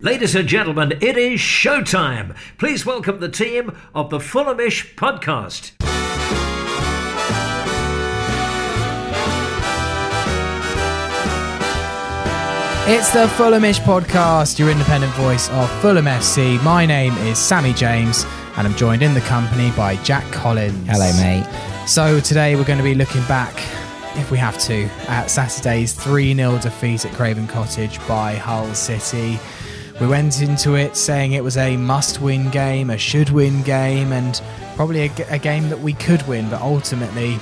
Ladies and gentlemen, it is showtime. Please welcome the team of the Fulhamish podcast. It's the Fulhamish podcast, your independent voice of Fulham FC. My name is Sammy James, and I'm joined in the company by Jack Collins. Hello, mate. So today we're going to be looking back, if we have to, at Saturday's 3 0 defeat at Craven Cottage by Hull City. We went into it saying it was a must win game, a should win game, and probably a game that we could win, but ultimately,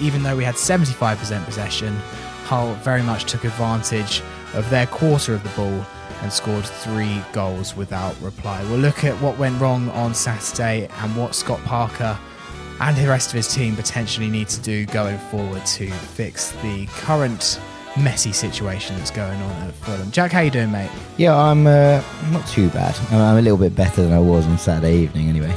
even though we had 75% possession, Hull very much took advantage of their quarter of the ball and scored three goals without reply. We'll look at what went wrong on Saturday and what Scott Parker and the rest of his team potentially need to do going forward to fix the current messy situation that's going on at Fulham. Jack, how you doing, mate? Yeah, I'm uh, not too bad. I'm, a little bit better than I was on Saturday evening, anyway.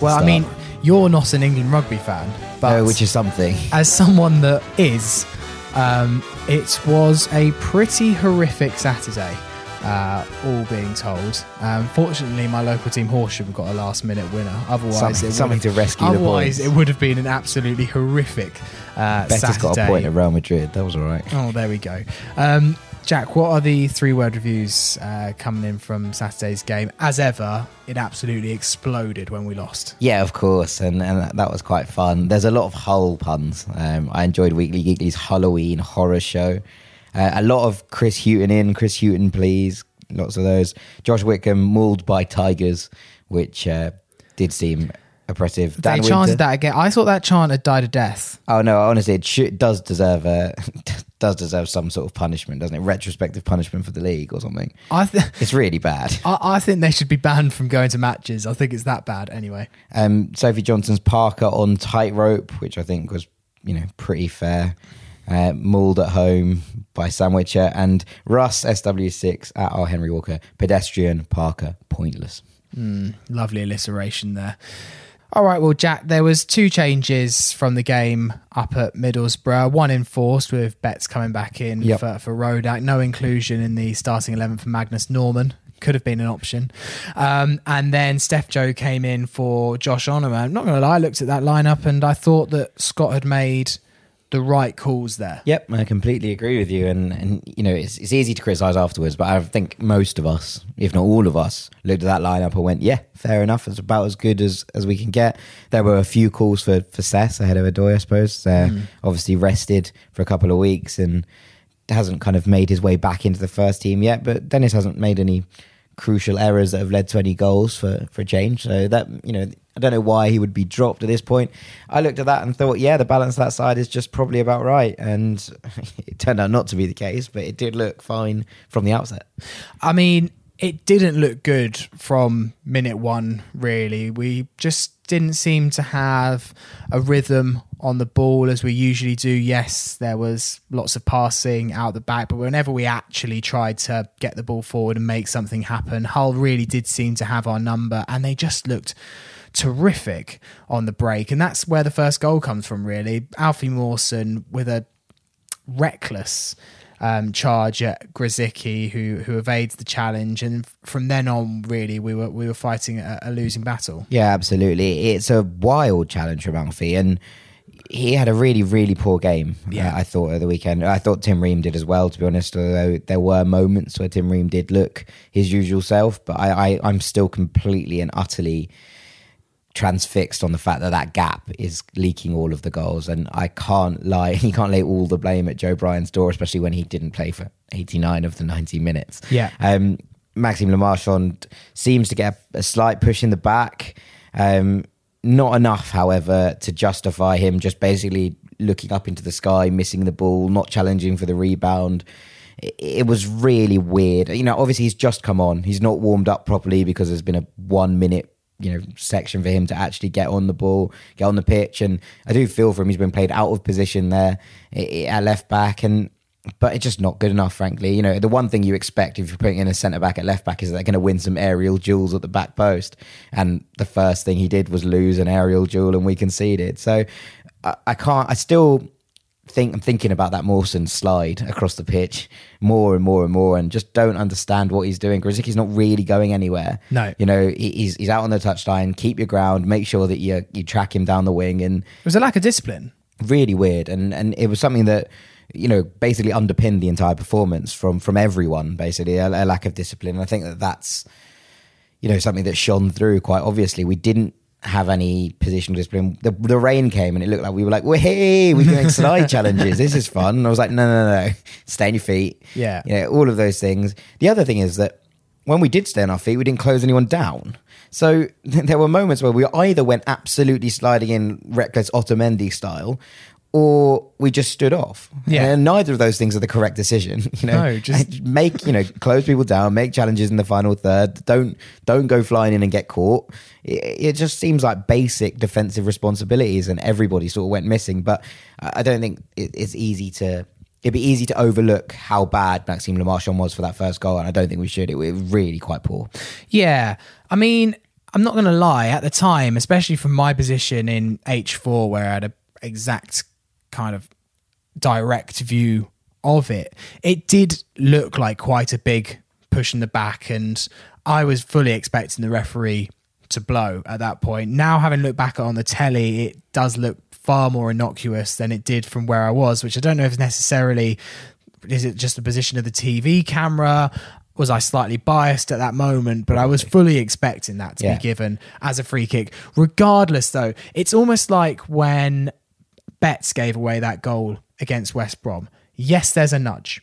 Well, I mean, you're not an England rugby fan, but No, which is something. as someone that is, um, it was a pretty horrific Saturday. Uh, all being told. Um, fortunately, my local team Horsham got a last-minute winner. Otherwise, Something- it something to rescue Otherwise, it would have been an absolutely horrific uh, Saturday. got a point at Real Madrid. That was all right. Oh, there we go. Um, Jack, what are the three word reviews uh, coming in from Saturday's game? As ever, it absolutely exploded when we lost. Yeah, of course, and, and that- that was quite fun. There's a lot of Hull puns. Um, I enjoyed Weekly Geekly's Halloween horror show. Uh, a lot of Chris Hughton in, Chris Hughton, please. Lots of those. Josh Wickham mauled by tigers, which uh, did seem oppressive. They Dan chanted Winter- that again. I thought that chant had died a death. Oh no, honestly, it should, does deserve a does deserve some sort of punishment, doesn't it? Retrospective punishment for the league or something. I, th- It's really bad. I, I think they should be banned from going to matches. I think it's that bad anyway. Um, Sophie Johnson's Parker on tightrope, which I think was you know pretty fair. Uh, mauled at home by Sandwicher and Russ SW6 at our Henry Walker pedestrian Parker pointless. Lovely alliteration there. All right, well, Jack, there was two changes from the game up at Middlesbrough. One enforced with Betts coming back in Yep. for, for Rodak. No inclusion in the starting 11 for Magnus Norman. Could have been an option. Um, and then Steph Joe came in for Josh Onomah. I'm not going to lie, I looked at that lineup and I thought that Scott had made the right calls there. Yep, I completely agree with you. And, and you know, it's, it's easy to criticise afterwards, but I think most of us, if not all of us, looked at that lineup and went, yeah, fair enough. It's about as good as, as we can get. There were a few calls for, for Sess ahead of Odoi, I suppose. Uh, Obviously, rested for a couple of weeks and hasn't kind of made his way back into the first team yet. But Dennis hasn't made any crucial errors that have led to any goals for, for a change. So that, you know, I don't know why he would be dropped at this point. I looked at that and thought, yeah, the balance that side is just probably about right. And it turned out not to be the case, but it did look fine from the outset. I mean, it didn't look good from minute one, really. We just didn't seem to have a rhythm on the ball as we usually do. Yes, there was lots of passing out the back, but whenever we actually tried to get the ball forward and make something happen, Hull really did seem to have our number and they just looked terrific on the break. And that's where the first goal comes from, really. Alfie Mawson with a reckless um, charge at Grosicki, who who evades the challenge, and from then on, really, we were we were fighting a, a losing battle. Yeah, absolutely. It's a wild challenge from Alfie, and he had a really, really poor game. Yeah. uh, I thought at the weekend. I thought Tim Ream did as well. To be honest, although there were moments where Tim Ream did look his usual self, but I, I I'm still completely and utterly transfixed on the fact that that gap is leaking all of the goals and I can't lie you can't lay all the blame at Joe Bryan's door especially when he didn't play for 89 of the 90 minutes Yeah. um, Maxime Le Marchand seems to get a slight push in the back. Um, not enough, however, to justify him just basically looking up into the sky, missing the ball, not challenging for the rebound. it, it was really weird. You know, obviously he's just come on. He's not warmed up properly because there's been a one minute you know section for him to actually get on the ball, get on the pitch, and I do feel for him. He's been played out of position there at left back, and but it's just not good enough, frankly. You know, the one thing you expect if you're putting in a centre back at left back is they're going to win some aerial duels at the back post, and the first thing he did was lose an aerial duel, and we conceded. So I, I can't. I still think I'm thinking about that Mawson slide across the pitch more and more and more, and just don't understand what he's doing. Grosicki's not really going anywhere. No, you know he's he's out on the touchline. Keep your ground. Make sure that you you track him down the wing. And it was a lack of discipline. Really weird, and and it was something that you know basically underpinned the entire performance from from everyone. Basically, a, a lack of discipline. And I think that that's you know something that shone through quite obviously. We didn't have any positional discipline. The, the rain came and it looked like we were like, well hey, we're doing slide challenges. This is fun. And I was like, no, no, no, stay on your feet. Yeah. Yeah, all of those things. The other thing is that when we did stay on our feet, we didn't close anyone down. So there were moments where we either went absolutely sliding in reckless Otamendi style, or we just stood off. Yeah. And neither of those things are the correct decision. You know, no, just make, you know, close people down, make challenges in the final third. Don't don't go flying in and get caught. It, it just seems like basic defensive responsibilities and everybody sort of went missing. But I don't think it, it's easy to it'd be easy to overlook how bad Maxime Le Marchand was for that first goal, and I don't think we should. It was really quite poor. Yeah, I mean, I'm not going to lie. At the time, especially from my position in H4, where I had a exact kind of direct view of it, it did look like quite a big push in the back, and I was fully expecting the referee to blow at that point. Now, having looked back on the telly, it does look far more innocuous than it did from where I was, which I don't know if necessarily is it just the position of the TV camera. Was I slightly biased at that moment? But I was fully expecting that to Yeah. be given as a free kick. Regardless, though, it's almost like when Betts gave away that goal against West Brom. Yes, there's a nudge.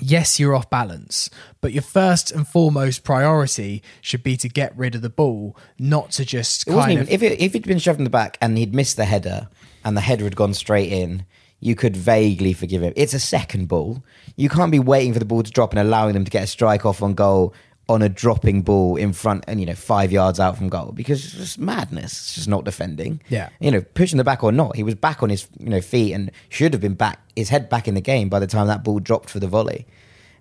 Yes, you're off balance, but your first and foremost priority should be to get rid of the ball, not to just It wasn't even of. if it, if he'd been shoved in the back and he'd missed the header and the header had gone straight in, you could vaguely forgive him. It's a second ball. You can't be waiting for the ball to drop and allowing them to get a strike off on goal on a dropping ball in front and you know five yards out from goal because it's just madness. It's just not defending. Yeah. you know pushing the back or not, he was back on his you know feet and should have been back his head back in the game by the time that ball dropped for the volley.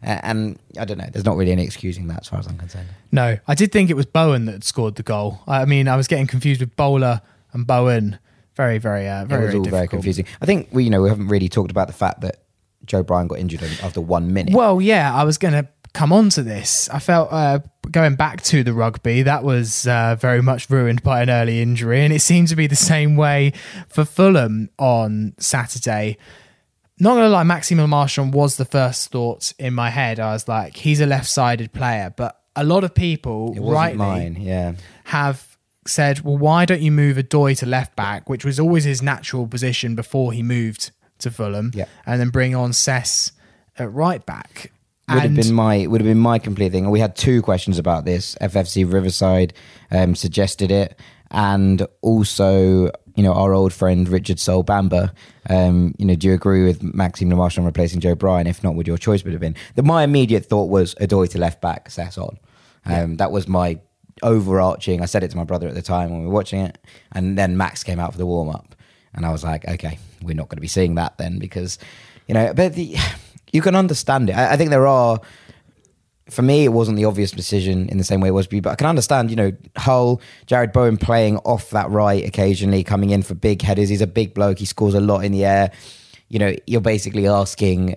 Uh, and I don't know. There's not really any excusing that as far as I'm concerned. No, I did think it was Bowen that scored the goal. I mean, I was getting confused with Bowler and Bowen. Very, very, uh, very, it was all very difficult. confusing. I think we, you know, we haven't really talked about the fact that Joe Bryan got injured after one minute. Well, yeah, I was going to come on to this. I felt uh, going back to the rugby, that was uh, very much ruined by an early injury. And it seemed to be the same way for Fulham on Saturday. Not going to lie, Maxime Le Marchand was the first thought in my head. I was like, he's a left sided player. But a lot of people, rightly, mine. Yeah, have said, well, why don't you move Odoi to left back, which was always his natural position before he moved to Fulham, Yeah. and then bring on Cess at right back. Would have been my would have been my complete thing. We had two questions about this. FFC Riverside um, suggested it, and also you know our old friend Richard Sol Bamba. Um, you know, do you agree with Maxime Le on replacing Joe Bryan? If not, would your choice would have been? The, my immediate thought was Odoi to left back, Sess on. Um, That was my overarching. I said it to my brother at the time when we were watching it, and then Max came out for the warm up, and I was like, okay, we're not going to be seeing that then because you know, but the, you can understand it. I, I think there are. For me, it wasn't the obvious decision in the same way it was for you, but I can understand, you know, Hull, Jarrod Bowen playing off that right occasionally, coming in for big headers. He's a big bloke. He scores a lot in the air. You know, you're basically asking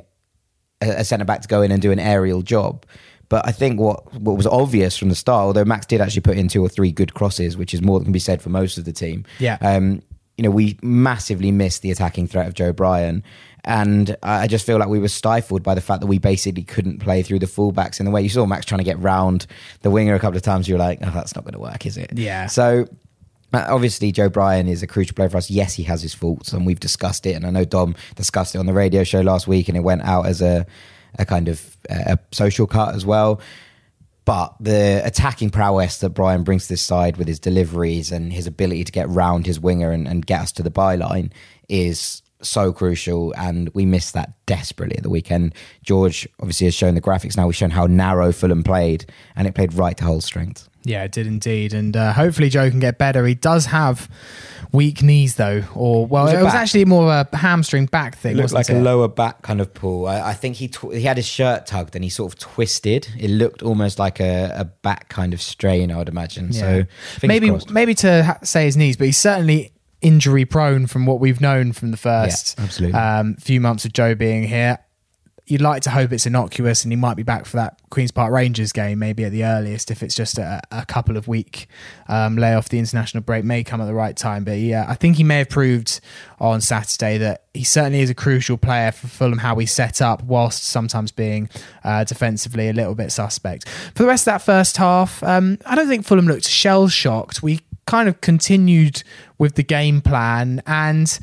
a, a centre back to go in and do an aerial job. But I think what what was obvious from the start, although Max did actually put in two or three good crosses, which is more than can be said for most of the team. Yeah. Um, you know, we massively missed the attacking threat of Joe Bryan. And I just feel like we were stifled by the fact that we basically couldn't play through the fullbacks in the way you saw Max trying to get round the winger a couple of times. You were like, oh, that's not going to work, is it? Yeah. So uh, obviously, Joe Bryan is a crucial player for us. Yes, he has his faults, and we've discussed it. And I know Dom discussed it on the radio show last week, and it went out as a, a kind of a social cut as well. But the attacking prowess that Bryan brings to this side with his deliveries and his ability to get round his winger and, and get us to the byline is so crucial, and we missed that desperately at the weekend. George obviously has shown the graphics now. We've shown how narrow Fulham played, and it played right to Hull's strength. Yeah, it did indeed, and uh, hopefully Joe can get better. He does have weak knees though, or well, Was it it was actually more of a hamstring back thing. It looked like it? a lower back kind of pull. I, I think he tw- he had his shirt tugged and he sort of twisted. It looked almost like a, a back kind of strain, I would imagine. So Yeah. fingers maybe crossed. maybe to ha- say his knees, but he certainly injury prone from what we've known from the first Yeah, um, few months of Joe being here. You'd like to hope it's innocuous and he might be back for that Queen's Park Rangers game, maybe at the earliest. If it's just a, a couple of week um, lay off, the international break may come at the right time. But yeah, I think he may have proved on Saturday that he certainly is a crucial player for Fulham, how we set up, whilst sometimes being uh, defensively a little bit suspect. For the rest of that first half, um, I don't think Fulham looked shell shocked. We kind of continued with the game plan and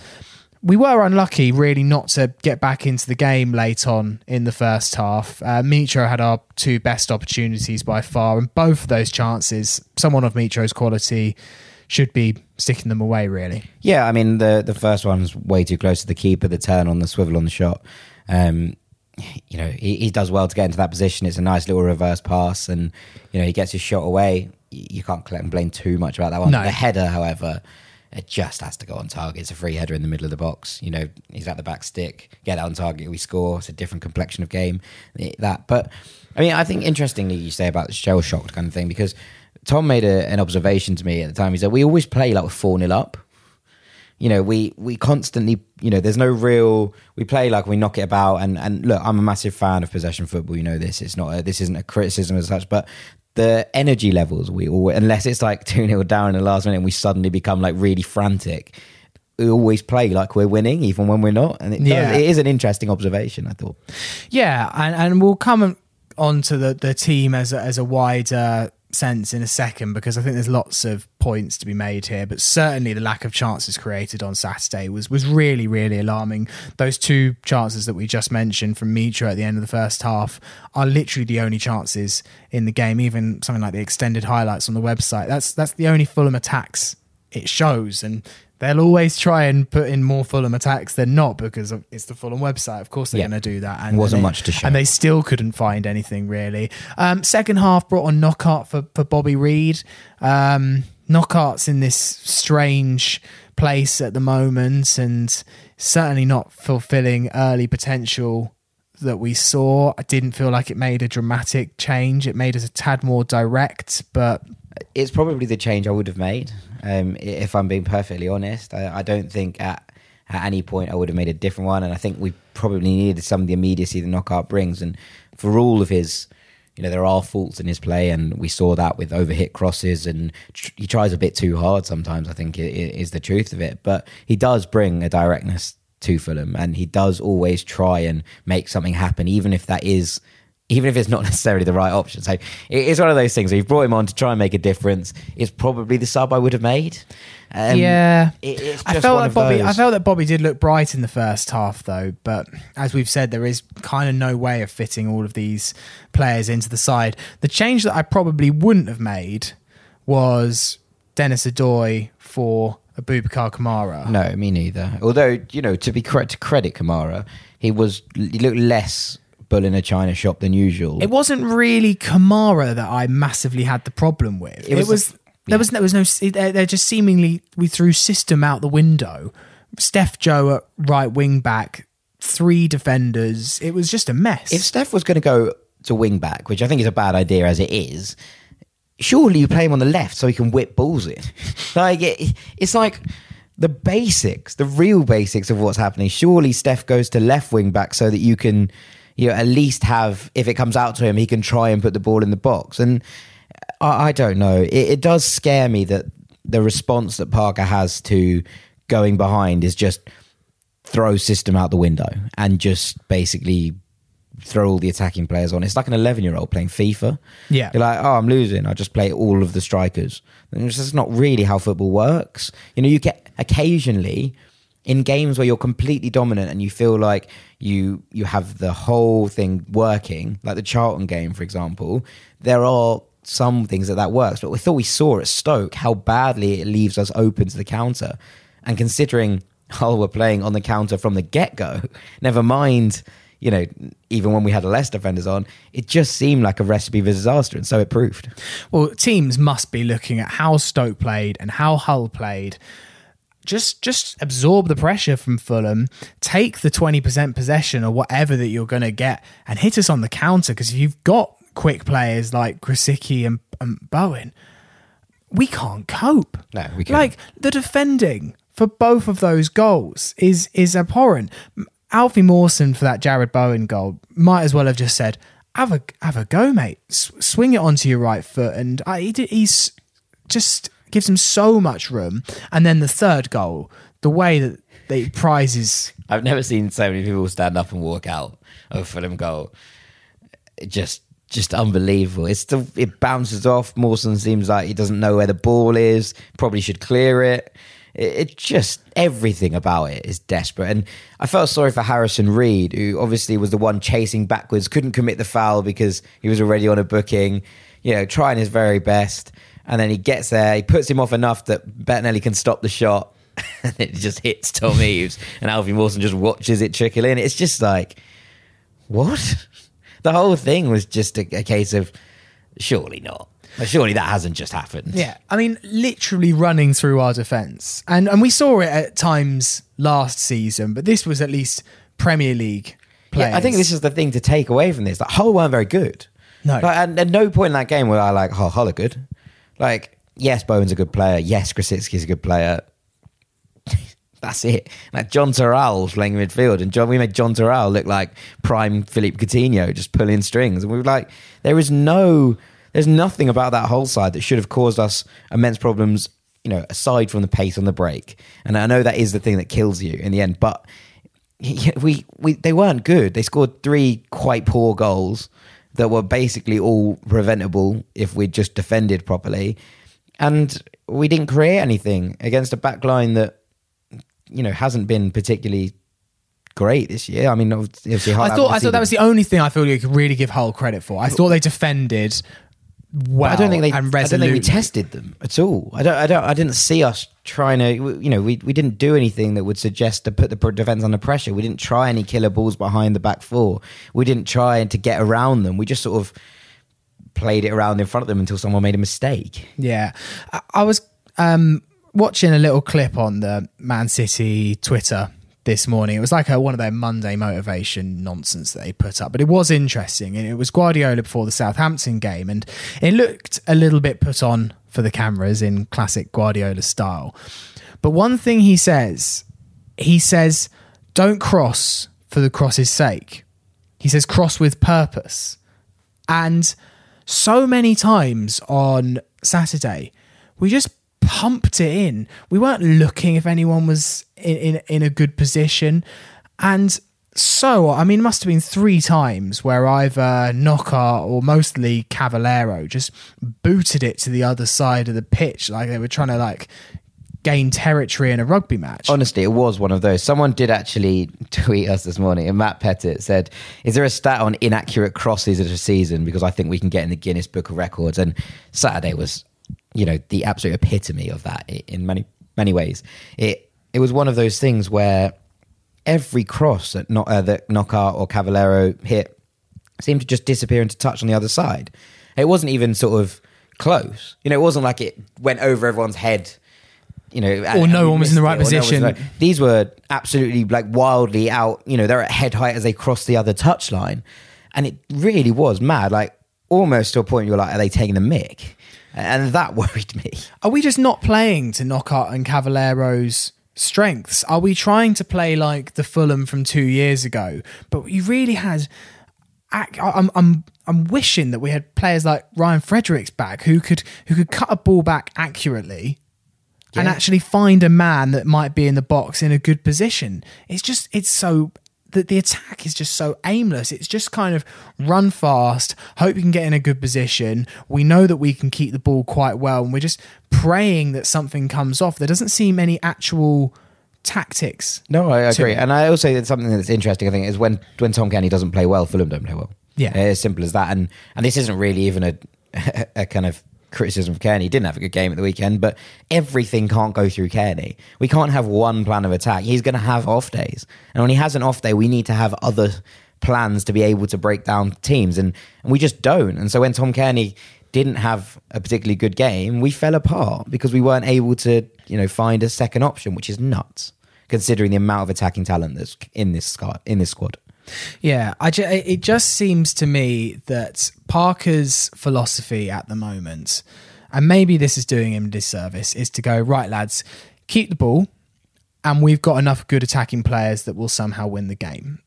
we were unlucky really not to get back into the game late on in the first half. Uh, Mitro had our two best opportunities by far, and both of those chances, someone of Mitro's quality should be sticking them away, really. Yeah, I mean the the first one's way too close to the keeper. The turn on the swivel on the shot. Um, you know he, he does well to get into that position. It's a nice little reverse pass, and you know he gets his shot away. You can't collect and blame too much about that one. No. The header, however, it just has to go on target. It's a free header in the middle of the box. You know he's at the back stick, get it on target, we score. It's a different complexion of game. That, but I mean, I think interestingly you say about the shell shocked kind of thing because Tom made a, an observation to me at the time. He said we always play like four 0 up you know we we constantly you know there's no real we play like we knock it about and and look i'm a massive fan of possession football you know this it's not a, this isn't a criticism as such but the energy levels we always unless it's like 2-0 down in the last minute and we suddenly become like really frantic we always play like we're winning even when we're not and it, does- Yeah. it is an interesting observation i thought Yeah, and, and we'll come on to the, the team as a, as a wider sense in a second because I think there's lots of points to be made here, but certainly the lack of chances created on Saturday was was really really alarming. Those two chances that we just mentioned from Mitro at the end of the first half are literally the only chances in the game. Even something like the extended highlights on the website that's that's the only Fulham attacks it shows and. They'll always try and put in more Fulham attacks than not because of, it's the Fulham website. Of course, they're Yeah. going to do that. And Wasn't they- much to show. And they still couldn't find anything really. Um, second half brought on Knockaert for, for Bobby Reid. Um, Knockaert's in this strange place at the moment and certainly not fulfilling early potential that we saw. I didn't feel like it made a dramatic change. It made us a tad more direct, but it's probably the change I would have made. Um, if I'm being perfectly honest, I, I don't think at at any point I would have made a different one, and I think we probably needed some of the immediacy the Knockaert brings. And for all of his, you know, there are faults in his play, and we saw that with overhit crosses, and tr- he tries a bit too hard sometimes. I think is the truth of it, but he does bring a directness to Fulham, and he does always try and make something happen, even if that is even if it's not necessarily the right option. So it's one of those things. We've brought him on to try and make a difference. It's probably the sub I would have made. Um, yeah, it- I felt of Bobby. I felt that Bobby did look bright in the first half, though. But as we've said, there is kind of no way of fitting all of these players into the side. The change that I probably wouldn't have made was Dennis Odoi for Aboubakar Kamara. No, me neither. Although you know, to be correct, to credit Kamara, he was he looked less bull in a china shop than usual. It wasn't really Kamara that I massively had the problem with. It was was, the- there was there was no they're just seemingly we threw system out the window. Steph Joe at right wing back, three defenders. It was just a mess. if Steph was going to go to wing back, which I think is a bad idea as it is, surely you play him on the left so he can whip balls in. like it, it's like the basics, the real basics of what's happening. Surely Steph goes to left wing back so that you can, you know, at least have if it comes out to him, he can try and put the ball in the box. And I, I don't know. It, it does scare me that the response that Parker has to going behind is just throw system out the window and just basically throw all the attacking players on. It's like an 11 year old playing FIFA. Yeah. You're like, oh, I'm losing. I just play all of the strikers. And it's just not really how football works. You know, you get occasionally in games where you're completely dominant and you feel like you you have the whole thing working, like the Charlton game, for example, there are some things that that works. But we thought we saw at Stoke how badly it leaves us open to the counter. And considering Hull oh, were playing on the counter from the get go. Never mind, you know, even when we had less defenders on, it just seemed like a recipe for disaster, and so it proved. Well, teams must be looking at how Stoke played and how Hull played. Just just absorb the pressure from Fulham, take the 20% possession or whatever that you're going to get and hit us on the counter because if you've got quick players like Grosicki and, and Bowen, we can't cope. No, we can't. Like the defending for both of those goals is is abhorrent. Alfie Mawson for that Jarrod Bowen goal might as well have just said, "Have a have a go, mate. S- swing it onto your right foot." And I, he did, he's just gives him so much room. And then the third goal, the way that they prizes. I've never seen so many people stand up and walk out of a Fulham goal. Just just unbelievable. It's still it bounces off. Mawson seems like he doesn't know where the ball is. Probably should clear it. It, it just everything about it is desperate. And I felt sorry for Harrison Reed, who obviously was the one chasing backwards, couldn't commit the foul because he was already on a booking. You know, trying his very best, and then he gets there. He puts him off enough that Bettinelli can stop the shot. and it just hits Tom Eaves, and Alfie Mawson just watches it trickle in. It's just like, what? The whole thing was just a, a case of surely not. Like, surely that hasn't just happened. Yeah, I mean, literally running through our defence, and and we saw it at times last season, but this was at least Premier League. Players. Yeah, I think this is the thing to take away from this. Like Hull weren't very good. No. like, at, at no point in that game were I like, oh, Hull are good. Like, yes, Bowen's a good player. Yes, Grosicki's a good player. That's it. Like John Terrell playing midfield, and John, we made John Terrell look like prime Philippe Coutinho, just pulling strings. And we were like, there is no, there's nothing about that whole side that should have caused us immense problems. You know, aside from the pace on the break, and I know that is the thing that kills you in the end. But we, we they weren't good. They scored three quite poor goals that were basically all preventable if we'd just defended properly, and we didn't create anything against a back line that you know hasn't been particularly great this year. I mean, obviously, I thought I thought that was the only thing I feel you could really give Hull credit for. I thought they defended well. I don't think they. and I don't think we tested them at all. I don't. I don't. I didn't see us trying to. You know, we we didn't do anything that would suggest to put the defense under pressure. We didn't try any killer balls behind the back four. We didn't try to get around them. We just sort of played it around in front of them until someone made a mistake. Yeah, I, I was um, watching a little clip on the Man City Twitter this morning. It was like a, one of their Monday motivation nonsense that they put up, but it was interesting. And it was Guardiola before the Southampton game, and it looked a little bit put on for the cameras in classic Guardiola style. But one thing he says, he says, "Don't cross for the cross's sake." He says, "Cross with purpose." And so many times on Saturday, we just pumped it in. We weren't looking if anyone was in, in, in a good position. And so, I mean, it must have been three times where either Knockaert or mostly Cavaleiro just booted it to the other side of the pitch like they were trying to like gain territory in a rugby match. Honestly, it was one of those. Someone did actually tweet us this morning, and Matt Pettit said, "Is there a stat on inaccurate crosses of a season? Because I think we can get in the Guinness Book of Records." And Saturday was, you know, the absolute epitome of that in many many ways. It it was one of those things where every cross that not uh, that Knockaert or Cavaleiro hit seemed to just disappear into touch on the other side. It wasn't even sort of close. You know, it wasn't like it went over everyone's head. You know, and- Or no one was in the right it, no position. the right- These were absolutely like wildly out. You know, they're at head height as they cross the other touch line, and it really was mad. Like almost to a point, you're like, are they taking the mick? And that worried me. Are we just not playing to Knockaert and Cavaleiro's strengths? Are we trying to play like the Fulham from two years ago? But you really had. I'm I'm I'm wishing that we had players like Ryan Fredericks back who could who could cut a ball back accurately. And actually find a man that might be in the box in a good position. It's just it's so that the attack is just so aimless. It's just kind of run fast, hope you can get in a good position. We know that we can keep the ball quite well, and we're just praying that something comes off. There doesn't seem any actual tactics. No, I agree, and I also it's something that's interesting. I think is when when Tom Cairney doesn't play well, Fulham don't play well. Yeah. as simple as that. And and this isn't really even a a kind of criticism of Cairney. He didn't have a good game at the weekend, but everything can't go through Cairney. We can't have one plan of attack. He's going to have off days. And when he has an off day, we need to have other plans to be able to break down teams. And, and we just don't. And so when Tom Cairney didn't have a particularly good game, we fell apart because we weren't able to, you know, find a second option, which is nuts considering the amount of attacking talent that's in this squad. In this squad. Yeah, I ju- it just seems to me that Parker's philosophy at the moment, and maybe this is doing him a disservice, is to go right, lads, keep the ball, and we've got enough good attacking players that will somehow win the game.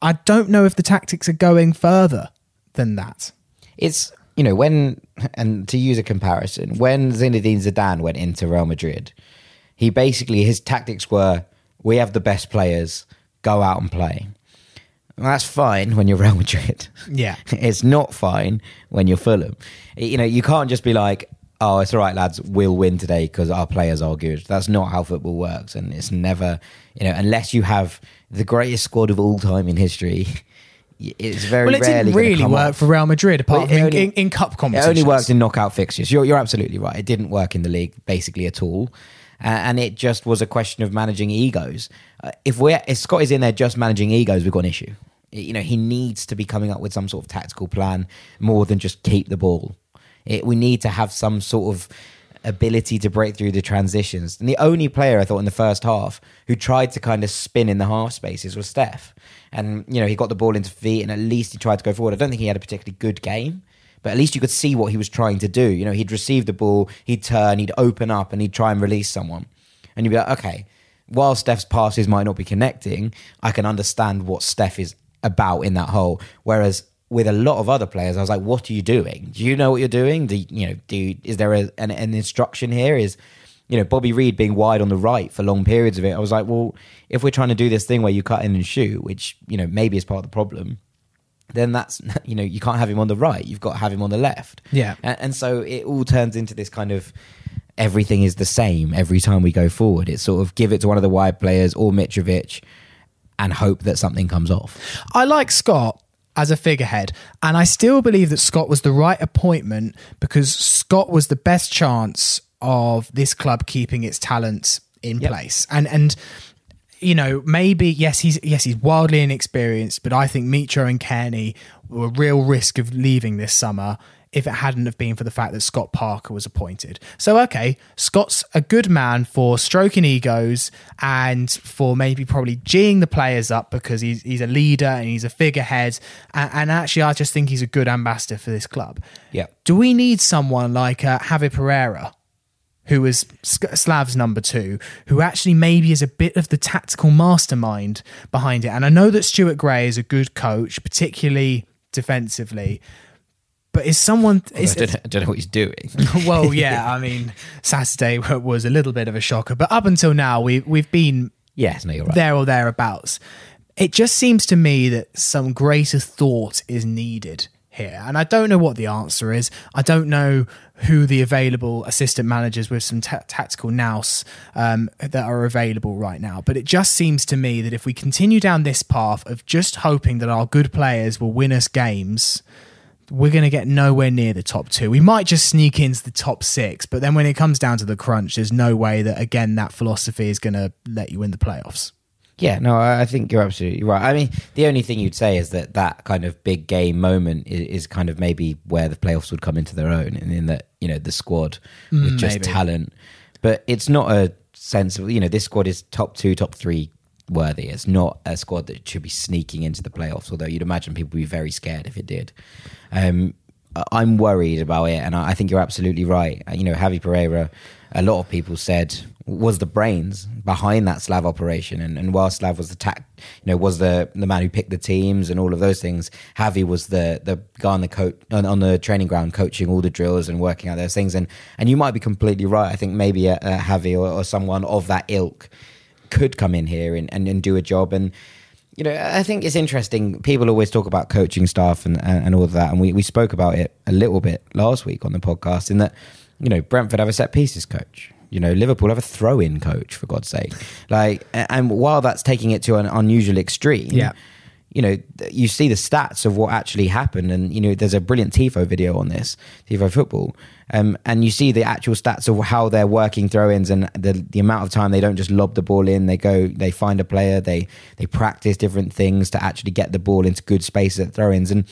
I don't know if the tactics are going further than that. It's you know when and to use a comparison, when Zinedine Zidane went into Real Madrid, he basically his tactics were we have the best players, go out and play. Well, that's fine when you're Real Madrid. Yeah. it's not fine when you're Fulham. You know, you can't just be like, oh, it's all right, lads, we'll win today because our players are good. That's not how football works. And it's never, you know, unless you have the greatest squad of all time in history, it's very well, it rarely didn't really work off. for Real Madrid apart Well, from in, only- in, in cup competitions. It only worked in knockout fixtures. You're, you're absolutely right. It didn't work in the league basically at all. Uh, and it just was a question of managing egos. Uh, if we're if Scott is in there just managing egos, we've got an issue. You know, he needs to be coming up with some sort of tactical plan more than just keep the ball. It, we need to have some sort of ability to break through the transitions. And the only player I thought in the first half who tried to kind of spin in the half spaces was Steph. And, you know, he got the ball into feet and at least he tried to go forward. I don't think he had a particularly good game, but at least you could see what he was trying to do. You know, he'd receive the ball, he'd turn, he'd open up and he'd try and release someone. And you'd be like, okay, while Steph's passes might not be connecting, I can understand what Steph is about in that hole. Whereas with a lot of other players, I was like, "What are you doing? Do you know what you're doing? Do you, you know? Do you, is there a, an, an instruction here? Is you know Bobby Reid being wide on the right for long periods of it? I was like, well, if we're trying to do this thing where you cut in and shoot, which you know maybe is part of the problem, then that's you know you can't have him on the right. You've got to have him on the left. Yeah. and, and so it all turns into this kind of everything is the same every time we go forward. It's sort of give it to one of the wide players or Mitrovic and hope that something comes off. I like Scott as a figurehead, and I still believe that Scott was the right appointment because Scott was the best chance of this club keeping its talents in Yep. place. And and you know, maybe yes, he's yes, he's wildly inexperienced, but I think Mitro and Cairney were a real risk of leaving this summer if it hadn't have been for the fact that Scott Parker was appointed. So okay, Scott's a good man for stroking egos and for maybe probably geeing the players up because he's he's a leader and he's a figurehead. And, and actually, I just think he's a good ambassador for this club. Yeah. Do we need someone like uh, Javi Pereira? who was Slav's number two, who actually maybe is a bit of the tactical mastermind behind it. And I know that Stuart Gray is a good coach, particularly defensively. But is someone? Is, I don't, know, I don't know what he's doing. well, yeah. I mean, Saturday was a little bit of a shocker, but up until now, we we've been yes, no, you're right. there or thereabouts. It just seems to me that some greater thought is needed here. And I don't know what the answer is. I don't know who the available assistant managers with some ta- tactical nous um, that are available right now. But it just seems to me that if we continue down this path of just hoping that our good players will win us games, we're going to get nowhere near the top two. We might just sneak into the top six, but then when it comes down to the crunch, there's no way that, again, that philosophy is going to let you win the playoffs. Yeah, no, I think you're absolutely right. I mean, the only thing you'd say is that that kind of big game moment is, is kind of maybe where the playoffs would come into their own, and in that you know the squad with mm, just maybe. talent, but it's not a sense of you know this squad is top two, top three worthy. It's not a squad that should be sneaking into the playoffs. Although you'd imagine people would be very scared if it did. Um, I'm worried about it, and I think you're absolutely right. Uh, you know, Javi Pereira, a lot of people said was the brains behind that Slav operation, and, and while Slav was the tac, you know, was the the man who picked the teams and all of those things. Javi was the the guy on the coach on, on the training ground, coaching all the drills and working out those things. And and you might be completely right. I think maybe a, a Javi or, or someone of that ilk could come in here and, and, and do a job and you know, I think it's interesting. People always talk about coaching staff and, and, and all of that. And we, we spoke about it a little bit last week on the podcast in that, you know, Brentford have a set pieces coach. You know, Liverpool have a throw in coach, for God's sake. Like, a- and while that's taking it to an unusual extreme, Yeah. You know, you see the stats of what actually happened, and you know, there's a brilliant Tifo video on this, Tifo football, um, and you see the actual stats of how they're working throw-ins and the the amount of time they don't just lob the ball in, they go, they find a player, they they practice different things to actually get the ball into good spaces at throw-ins, and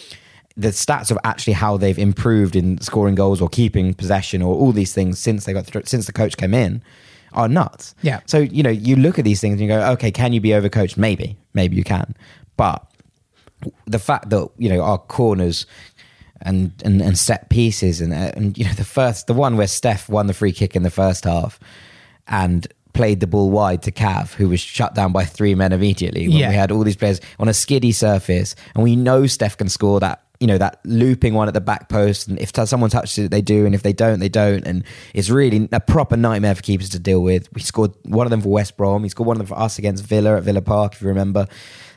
the stats of actually how they've improved in scoring goals or keeping possession or all these things since they got th- since the coach came in are nuts. Yeah. So you know, you look at these things and you go, okay, can you be overcoached? Maybe, maybe you can, but the fact that you know our corners and and, and set pieces and uh, and you know the first the one where Steph won the free kick in the first half and played the ball wide to Cav, who was shut down by three men immediately. When Yeah. we had all these players on a skiddy surface, and we know Steph can score that. You know that looping one at the back post, and if t- someone touches it, they do, and if they don't, they don't, and it's really a proper nightmare for keepers to deal with. We scored one of them for West Brom, he scored one of them for us against Villa at Villa Park, if you remember,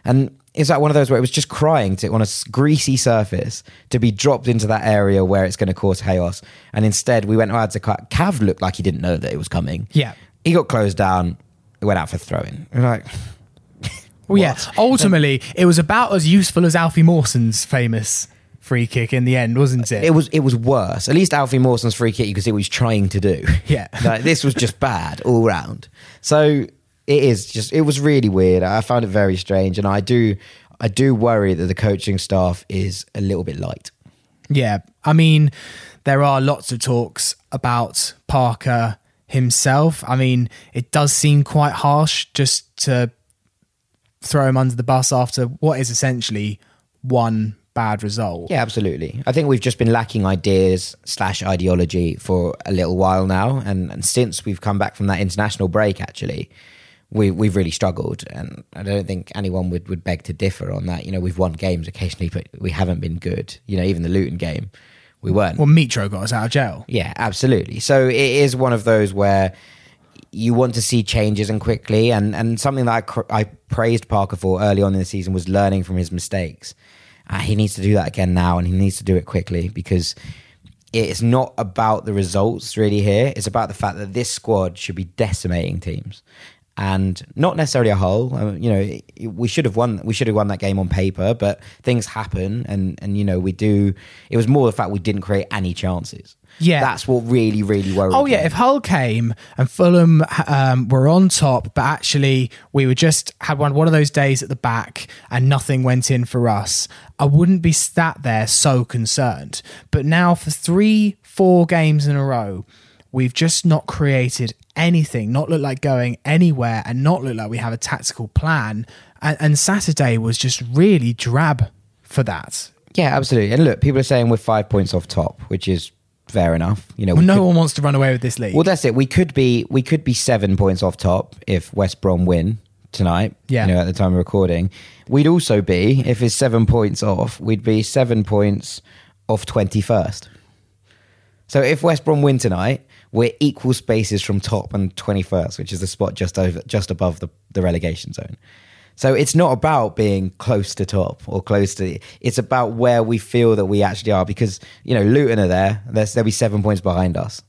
and it's like one of those where it was just crying to on a greasy surface to be dropped into that area where it's going to cause chaos, and instead we went out to cut. Cav looked like he didn't know that it was coming. Yeah. he got closed down. It went out for throwing. We're like, Well, yeah. Ultimately, it was about as useful as Alfie Mawson's famous free kick in the end, wasn't it? it was it was worse. At least Alfie Mawson's free kick, you could see what he's trying to do. Yeah. like, this was just bad all round. So it is just it was really weird. I found it very strange, and I do I do worry that the coaching staff is a little bit light. Yeah, I mean, there are lots of talks about Parker himself. I mean, it does seem quite harsh just to throw him under the bus after what is essentially one bad result. Yeah, absolutely. I think we've just been lacking ideas slash ideology for a little while now, and, and since we've come back from that international break, actually, we we've really struggled, and I don't think anyone would would beg to differ on that. You know, we've won games occasionally, but we haven't been good. You know, even the Luton game, we weren't. Well, Mitro got us out of jail. Yeah, absolutely. So it is one of those where you want to see changes and quickly, and and something that I, cr- I praised Parker for early on in the season was learning from his mistakes. Uh, he needs to do that again now, and he needs to do it quickly because it's not about the results really here. It's about the fact that this squad should be decimating teams. And not necessarily a whole. Uh, you know, we should have won. We should have won that game on paper, but things happen, and and you know we do. It was more the fact we didn't create any chances. Yeah. that's what really, really worried. Oh yeah, me. if Hull came and Fulham um, were on top, but actually we were just had one one of those days at the back and nothing went in for us, I wouldn't be sat there so concerned. But now for three, four games in a row, we've just not created anything, not look like going anywhere, and not look like we have a tactical plan. And, and Saturday was just really drab for that. yeah, absolutely. And look, people are saying we're five points off top, which is fair enough. You know, Well, no could- one wants to run away with this league. Well, that's it. We could be we could be seven points off top if West Brom win tonight. Yeah. you know, at the time of recording, we'd also be if it's seven points off, we'd be seven points off twenty first. So if West Brom win tonight, we're equal spaces from top and twenty first, which is the spot just over just above the, the relegation zone. So it's not about being close to top or close to. It's about where we feel that we actually are because you know Luton are there. There's, they'll be seven points behind us,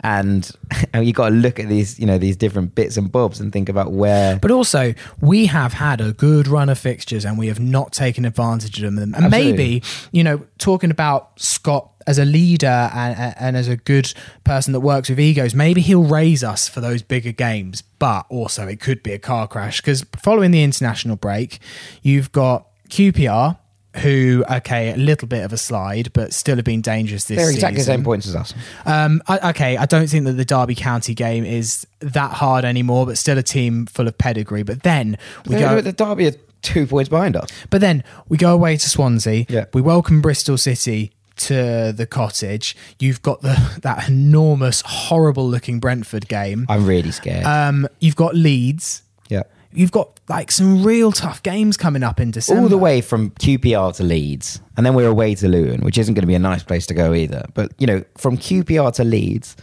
and, and you got to look at these you know these different bits and bobs and think about where. But also, we have had a good run of fixtures and we have not taken advantage of them. And Absolutely. maybe, you know, talking about Scott as a leader and, and- as a good person that works with egos, maybe he'll raise us for those bigger games. But also, it could be a car crash because following the international break, you've got QPR. Who okay, a little bit of a slide, but still have been dangerous this They're season. exactly the same points as us. Um, I, okay, I don't think that the Derby County game is that hard anymore, but still a team full of pedigree. But then we They're- go, the Derby are two points behind us. but then we go away to Swansea. Yeah. We welcome Bristol City to the cottage. You've got the that enormous, horrible looking Brentford game. I'm really scared. Um, you've got Leeds. yeah. You've got like some real tough games coming up in December. all the way from QPR to Leeds, and then we're away to Luton, which isn't going to be a nice place to go either. But you know, from QPR to Leeds,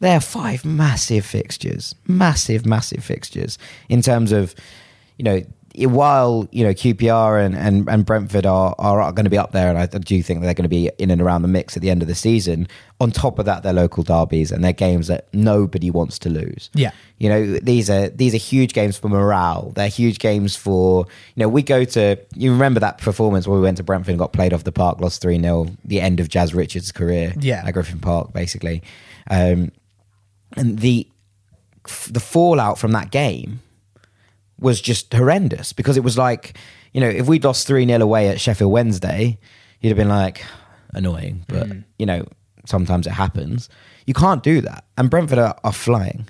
there are five massive fixtures, massive, massive fixtures in terms of, you know, while you know QPR and, and, and Brentford are, are going to be up there, and I do think they're going to be in and around the mix at the end of the season. On top of that, they're local derbies and they're games that nobody wants to lose. Yeah. you know these are these are huge games for morale. They're huge games for you know we go to you remember that performance where we went to Brentford and got played off the park, lost three 0 the end of Jazz Richards' career. Yeah. at Griffin Park, basically, um, and the the fallout from that game was just horrendous because it was like, you know, if we'd lost 3 0 away at Sheffield Wednesday, you'd have been like, annoying, but, hmm. you know, sometimes it happens. You can't do that. And Brentford are, are flying.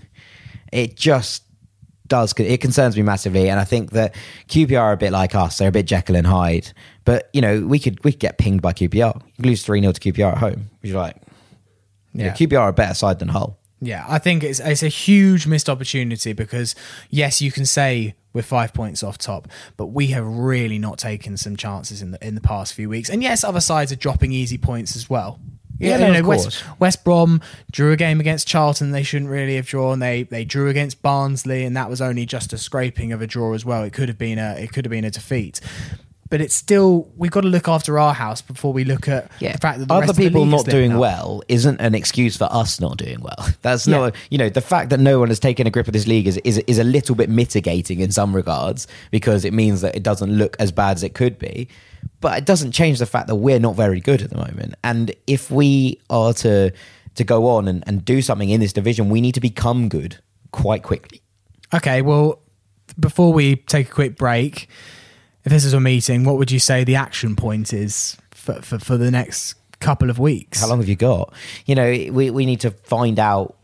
It just does, it concerns me massively. And I think that QPR are a bit like us. They're a bit Jekyll and Hyde. But, you know, we could, we could get pinged by QPR. You lose 3 0 to QPR at home, which is like, yeah. Yeah. QPR are a better side than Hull. Yeah, I think it's it's a huge missed opportunity because yes, you can say we're five points off top, but we have really not taken some chances in the in the past few weeks. And yes, other sides are dropping easy points as well. Yeah, you no, of West, course. West Brom drew a game against Charlton. They shouldn't really have drawn. They they drew against Barnsley, and that was only just a scraping of a draw as well. It could have been a it could have been a defeat. But it's still we've got to look after our house before we look at the fact that the other rest of the people is not doing up. well isn't an excuse for us not doing well. That's Yeah. not, you know, the fact that no one has taken a grip of this league is, is is a little bit mitigating in some regards because it means that it doesn't look as bad as it could be. But it doesn't change the fact that we're not very good at the moment. And if we are to to go on and, and do something in this division, we need to become good quite quickly. Okay, well, before we take a quick break, if this is a meeting, what would you say the action point is for, for, for the next couple of weeks? How long have you got? You know, we, we need to find out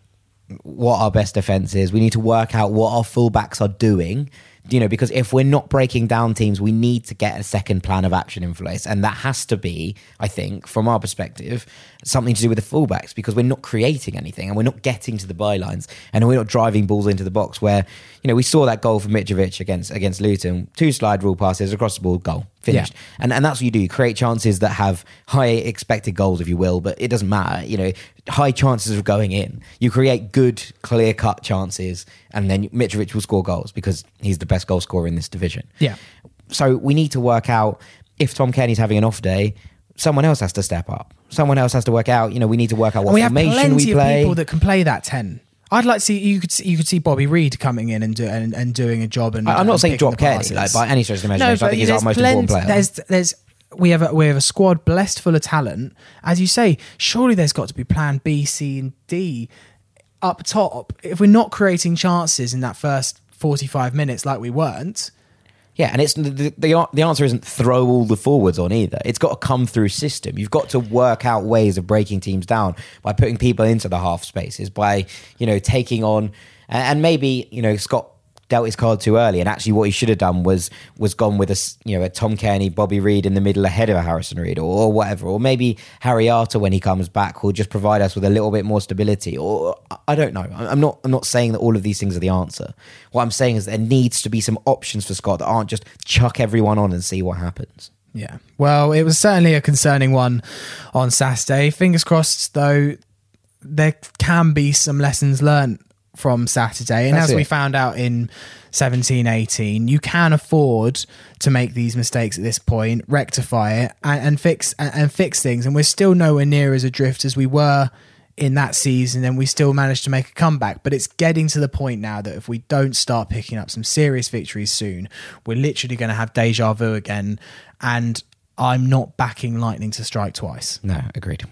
what our best defense is. We need to work out what our fullbacks are doing. You know, because if we're not breaking down teams, we need to get a second plan of action in place. And that has to be, I think, from our perspective, something to do with the fullbacks because we're not creating anything and we're not getting to the bylines and we're not driving balls into the box where, you know, we saw that goal from Mitrovic against against Luton. Two slide rule passes across the ball, goal. Finished. Yeah. And and that's what you do. You create chances that have high expected goals, if you will, but it doesn't matter. You know, high chances of going in. You create good, clear cut chances, and then Mitrovic will score goals because he's the best goal scorer in this division. Yeah. So we need to work out if Tom Cairney's having an off day, someone else has to step up. Someone else has to work out. You know, we need to work out what And we have formation plenty we of play. people that can play that 10. I'd like to see you could see, you could see Bobby Reid coming in and do, and, and doing a job and I- I'm not and saying drop Cairney like, by any stretch of the imagination. I but think he's our most plenty- important player. There's there's we have a we have a squad blessed full of talent. As you say, surely there's got to be plan B, C, and D up top. If we're not creating chances in that first 45 minutes like we weren't, Yeah, and it's the, the the answer isn't throw all the forwards on either. It's got to come through system. You've got to work out ways of breaking teams down by putting people into the half spaces, by you know taking on and maybe you know Scott dealt his card too early, and actually what he should have done was was gone with a you know a Tom Cairney, Bobby Reid in the middle ahead of a Harrison Reed or, or whatever, or maybe Harry Arter when he comes back will just provide us with a little bit more stability. Or I- don't know. I'm not I'm not saying that all of these things are the answer. What I'm saying is there needs to be some options for Scott that aren't just chuck everyone on and see what happens. Yeah. Well, it was certainly a concerning one on Saturday. Fingers crossed, though, there can be some lessons learnt from Saturday. And That's as we found out in 17 18, you can afford to make these mistakes at this point, rectify it, and, and fix and, and fix things. And we're still nowhere near as adrift as we were in that season and we still managed to make a comeback but it's getting to the point now that if we don't start picking up some serious victories soon we're literally going to have deja vu again and i'm not backing lightning to strike twice No, agreed.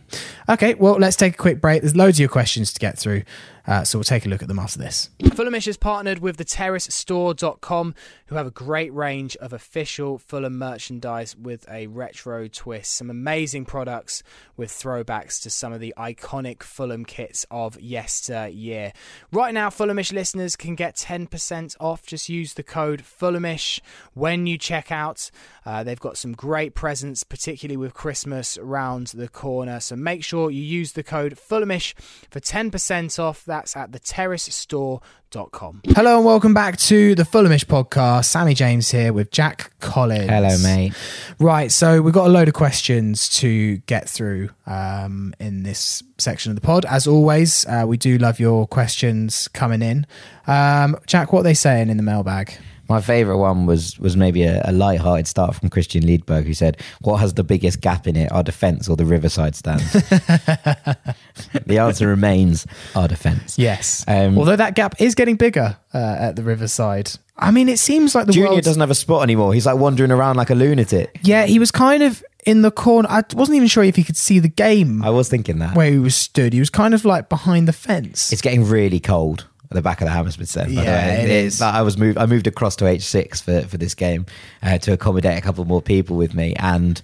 okay well let's take a quick break there's loads of your questions to get through uh, so we'll take a look at them after this Fulhamish has partnered with the terracestore.com who have a great range of official Fulham merchandise with a retro twist. Some amazing products with throwbacks to some of the iconic Fulham kits of yesteryear. Right now, Fulhamish listeners can get 10% off. Just use the code Fulhamish when you check out. Uh, they've got some great presents, particularly with Christmas around the corner. So make sure you use the code Fulhamish for 10% off. That's at the terracestore.com. Hello and welcome back to the Fulhamish podcast. Sammy James here with Jack Collins. Hello, mate. Right, so we've got a load of questions to get through um, in this section of the pod. As always, uh, we do love your questions coming in. Um, Jack, what are they saying in the mailbag? My favourite one was was maybe a, a light-hearted start from Christian Liedberg, who said, "What has the biggest gap in it, our defence or the Riverside stand?" the answer remains our defence. Yes. Um, Although that gap is getting bigger uh, at the Riverside. I mean, it seems like the Junior doesn't have a spot anymore. He's like wandering around like a lunatic. Yeah, he was kind of in the corner. I wasn't even sure if he could see the game I was thinking that. where he was stood. He was kind of like behind the fence. It's getting really cold at the back of the Hammersmith Centre. by the Yeah, way. it is. I was moved. I moved across to H6 for for this game uh, to accommodate a couple more people with me, and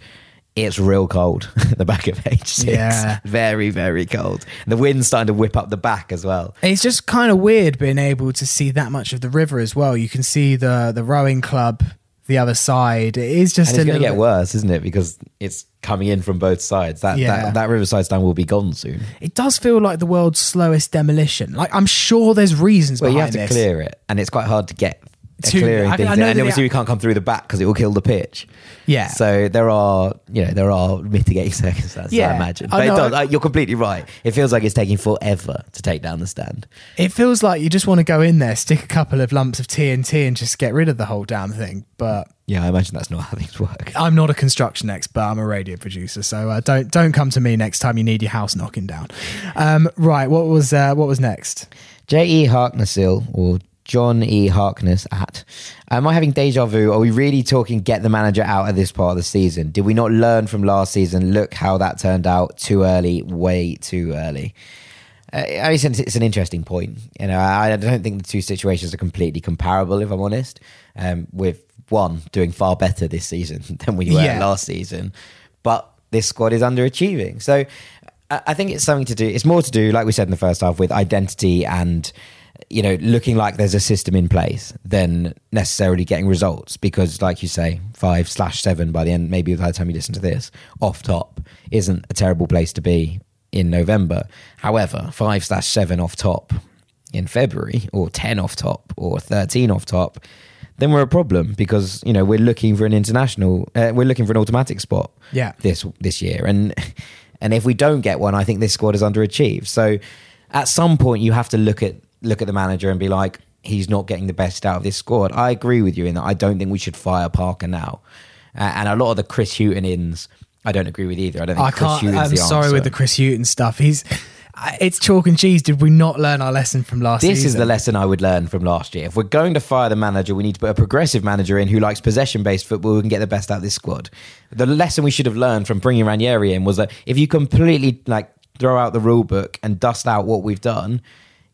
it's real cold at the back of H6. Yeah. very very cold. The wind's starting to whip up the back as well. It's just kind of weird being able to see that much of the river as well. You can see the the rowing club the other side. It is just And it's going to get bit- worse, isn't it? Because it's coming in from both sides. That Yeah. that, that Riverside stand will be gone soon. It does feel like the world's slowest demolition. Like I'm sure there's reasons Well, you have to this. clear it, and it's quite hard to get To- clearing I- things. I know and obviously, we can't come through the back because it will kill the pitch. Yeah. So there are, you know, there are mitigating circumstances. Yeah. I imagine, I but it know. does. You're completely right. It feels like it's taking forever to take down the stand. It feels like you just want to go in there, stick a couple of lumps of TNT, and just get rid of the whole damn thing. But Yeah, I imagine that's not how things work. I'm not a construction expert. I'm a radio producer, so uh, don't don't come to me next time you need your house knocking down. Um, right, what was uh, what was next? J. E. Harknessil or John E. Harkness at. Am I having deja vu? Are we really talking get the manager out of this part of the season? Did we not learn from last season? Look how that turned out. Too early, way too early. Uh, I mean, it's, it's an interesting point. You know, I, I don't think the two situations are completely comparable. If I'm honest, um, with one doing far better this season than we were Yeah. last season, but this squad is underachieving. So I I think it's something to do. It's more to do, like we said in the first half, with identity and you know looking like there's a system in place than necessarily getting results. Because, like you say, five slash seven by the end, maybe by the time you listen to this, off top isn't a terrible place to be in November. However, five slash seven off top in February, or ten off top, or thirteen off top. Then we're a problem because you know we're looking for an international, uh, we're looking for an automatic spot Yeah. this this year and and if we don't get one i think this squad is underachieved so at some point you have to look at look at the manager and be like he's not getting the best out of this squad i agree with you in that i don't think we should fire parker now uh, and a lot of the chris Hughton ins i don't agree with either i don't think I chris. Hughton's I'm the sorry answer. with the Chris Hughton stuff. He's it's chalk and cheese. Did we not learn our lesson from last this season? is the lesson I would learn from last year. If we're going to fire the manager, we need to put a progressive manager in who likes possession based football who can get the best out of this squad. The lesson we should have learned from bringing Ranieri in was that if you completely like throw out the rule book and dust out what we've done,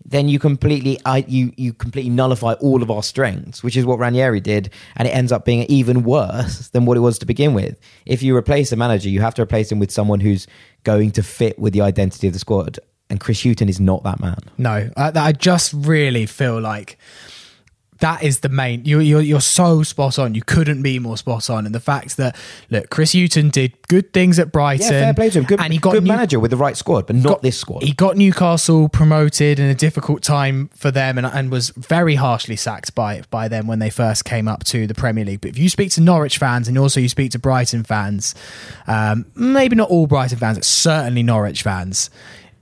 then you completely I, you you completely nullify all of our strengths, which is what Ranieri did, and it ends up being even worse than what it was to begin with. If you replace a manager, you have to replace him with someone who's going to fit with the identity of the squad. And Chris Hughton is not that man. No, I, I just really feel like that is the main. You, you're you're so spot on. You couldn't be more spot on. And the fact that look, Chris Hughton did good things at Brighton. Yeah, fair play to him. Good, and he got good New- manager with the right squad, but not got- this squad. He got Newcastle promoted in a difficult time for them, and, and was very harshly sacked by by them when they first came up to the Premier League. But if you speak to Norwich fans and also you speak to Brighton fans, um, maybe not all Brighton fans, but certainly Norwich fans,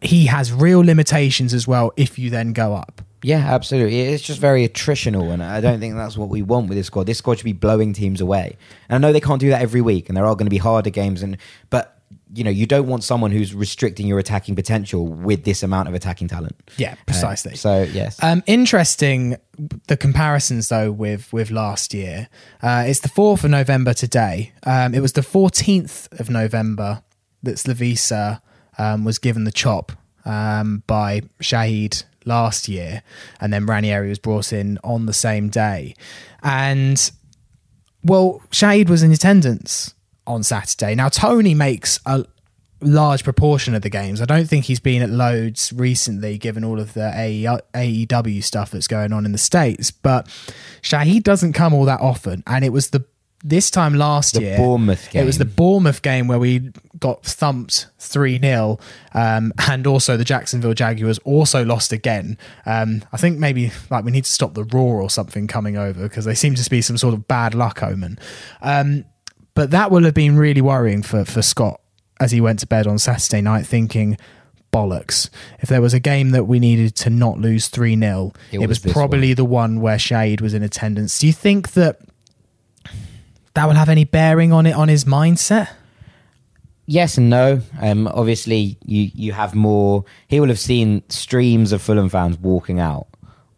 he has real limitations as well. If you then go up. Yeah, absolutely. It's just very attritional, and I don't think that's what we want with this squad. This squad should be blowing teams away. And I know they can't do that every week, and there are going to be harder games. And but you know, you don't want someone who's restricting your attacking potential with this amount of attacking talent. Yeah, precisely. Uh, so yes, Um, interesting the comparisons though with with last year. Uh, it's the fourth of November today. Um, it was the fourteenth of November that Slavisa um, was given the chop um, by Shahid last year, and then Ranieri was brought in on the same day. And well, Shahid was in attendance on Saturday. Now Tony makes a large proportion of the games. I don't think he's been at loads recently, given all of the AEW stuff that's going on in the states. But Shahid doesn't come all that often, and it was the this time last The year. Bournemouth It was the. Bournemouth game where we got thumped three 0 um, and also the Jacksonville Jaguars also lost again. Um, I think maybe like we need to stop the roar or something coming over because they seem to be some sort of bad luck omen. Um, but that will have been really worrying for for Scott as he went to bed on Saturday night, thinking, bollocks. If there was a game that we needed to not lose 3 0, It it, was was, probably the one where Shahid was in attendance. Do you think that that will have any bearing on it, on his mindset? Yes and no. Um, obviously, you you have more. He will have seen streams of Fulham fans walking out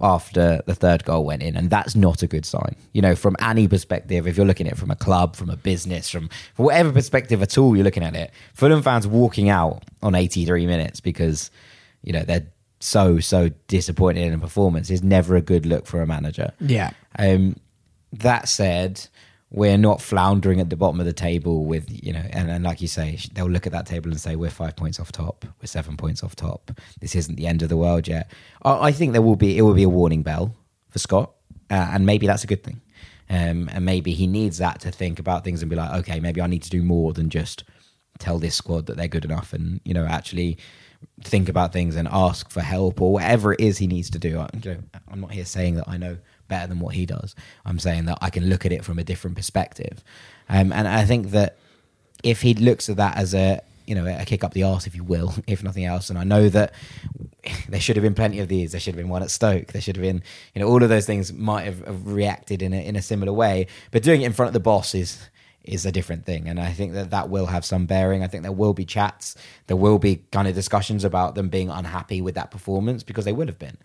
after the third goal went in, and that's not a good sign. You know, from any perspective, if you're looking at it from a club, from a business, from from whatever perspective at all you're looking at it, Fulham fans walking out on 83 minutes because you know they're so so disappointed in a performance is never a good look for a manager. Yeah. Um, that said, we're not floundering at the bottom of the table with you know, and, and like you say, they'll look at that table and say we're five points off top, we're seven points off top. This isn't the end of the world yet. I, I think there will be it will be a warning bell for Scott, uh, and maybe that's a good thing. Um, and maybe he needs that to think about things and be like, okay, maybe I need to do more than just tell this squad that they're good enough, and you know, actually think about things and ask for help or whatever it is he needs to do. I, you know, I'm not here saying that I know better than what he does. I'm saying that I can look at it from a different perspective, um, and I think that if he looks at that as a you know a kick up the arse, if you will, if nothing else, and I know that there should have been plenty of these. There should have been one at Stoke. There should have been you know all of those things might have, reacted in a in a similar way, but doing it in front of the boss is is a different thing. And I think that that will have some bearing. I think there will be chats. There will be kind of discussions about them being unhappy with that performance because they would have been.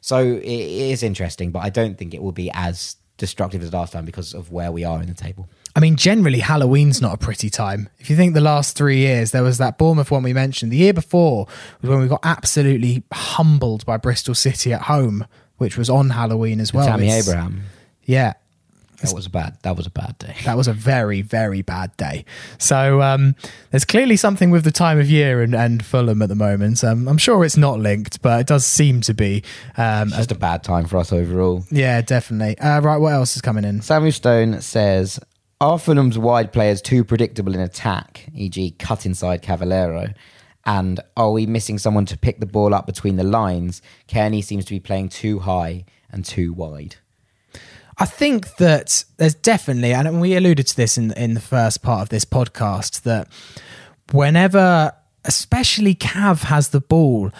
So it is interesting, but I don't think it will be as destructive as last time because of where we are in the table. I mean, generally, Halloween's not a pretty time. If you think the last three years, there was that Bournemouth one we mentioned. The year before was when we got absolutely humbled by Bristol City at home, which was on Halloween as well. Tammy Abraham, Yeah, that was a bad. That was a bad day. that was a very, very bad day. So um, there's clearly something with the time of year and, and Fulham at the moment. Um, I'm sure it's not linked, but it does seem to be. Um, It's just a bad time for us overall. yeah, definitely. Uh, right, what else is coming in? Samuel Stone says, Are Fulham's wide players too predictable in attack, e.g., cut inside Cavaleiro? And are we missing someone to pick the ball up between the lines? Cairney seems to be playing too high and too wide. I think that there's definitely, and we alluded to this in in the first part of this podcast, that whenever, especially Cav has the ball,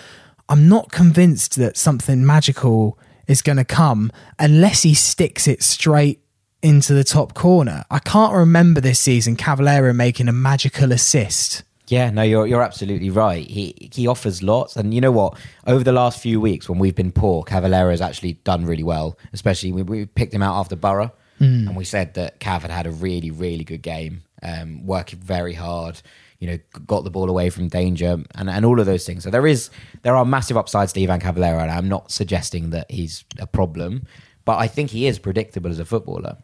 I'm not convinced that something magical is going to come unless he sticks it straight into the top corner. I can't remember this season Cavaleiro making a magical assist. Yeah, no, you're you're absolutely right. He he offers lots, and you know what? Over the last few weeks, when we've been poor, Cavaleiro has actually done really well. Especially we, we picked him out after Borough, and we said that Cav had had a really really good game, um, working very hard. You know, got the ball away from danger, and and all of those things. So there is there are massive upsides to Ivan Cavaleiro, and I'm not suggesting that he's a problem, but I think he is predictable as a footballer.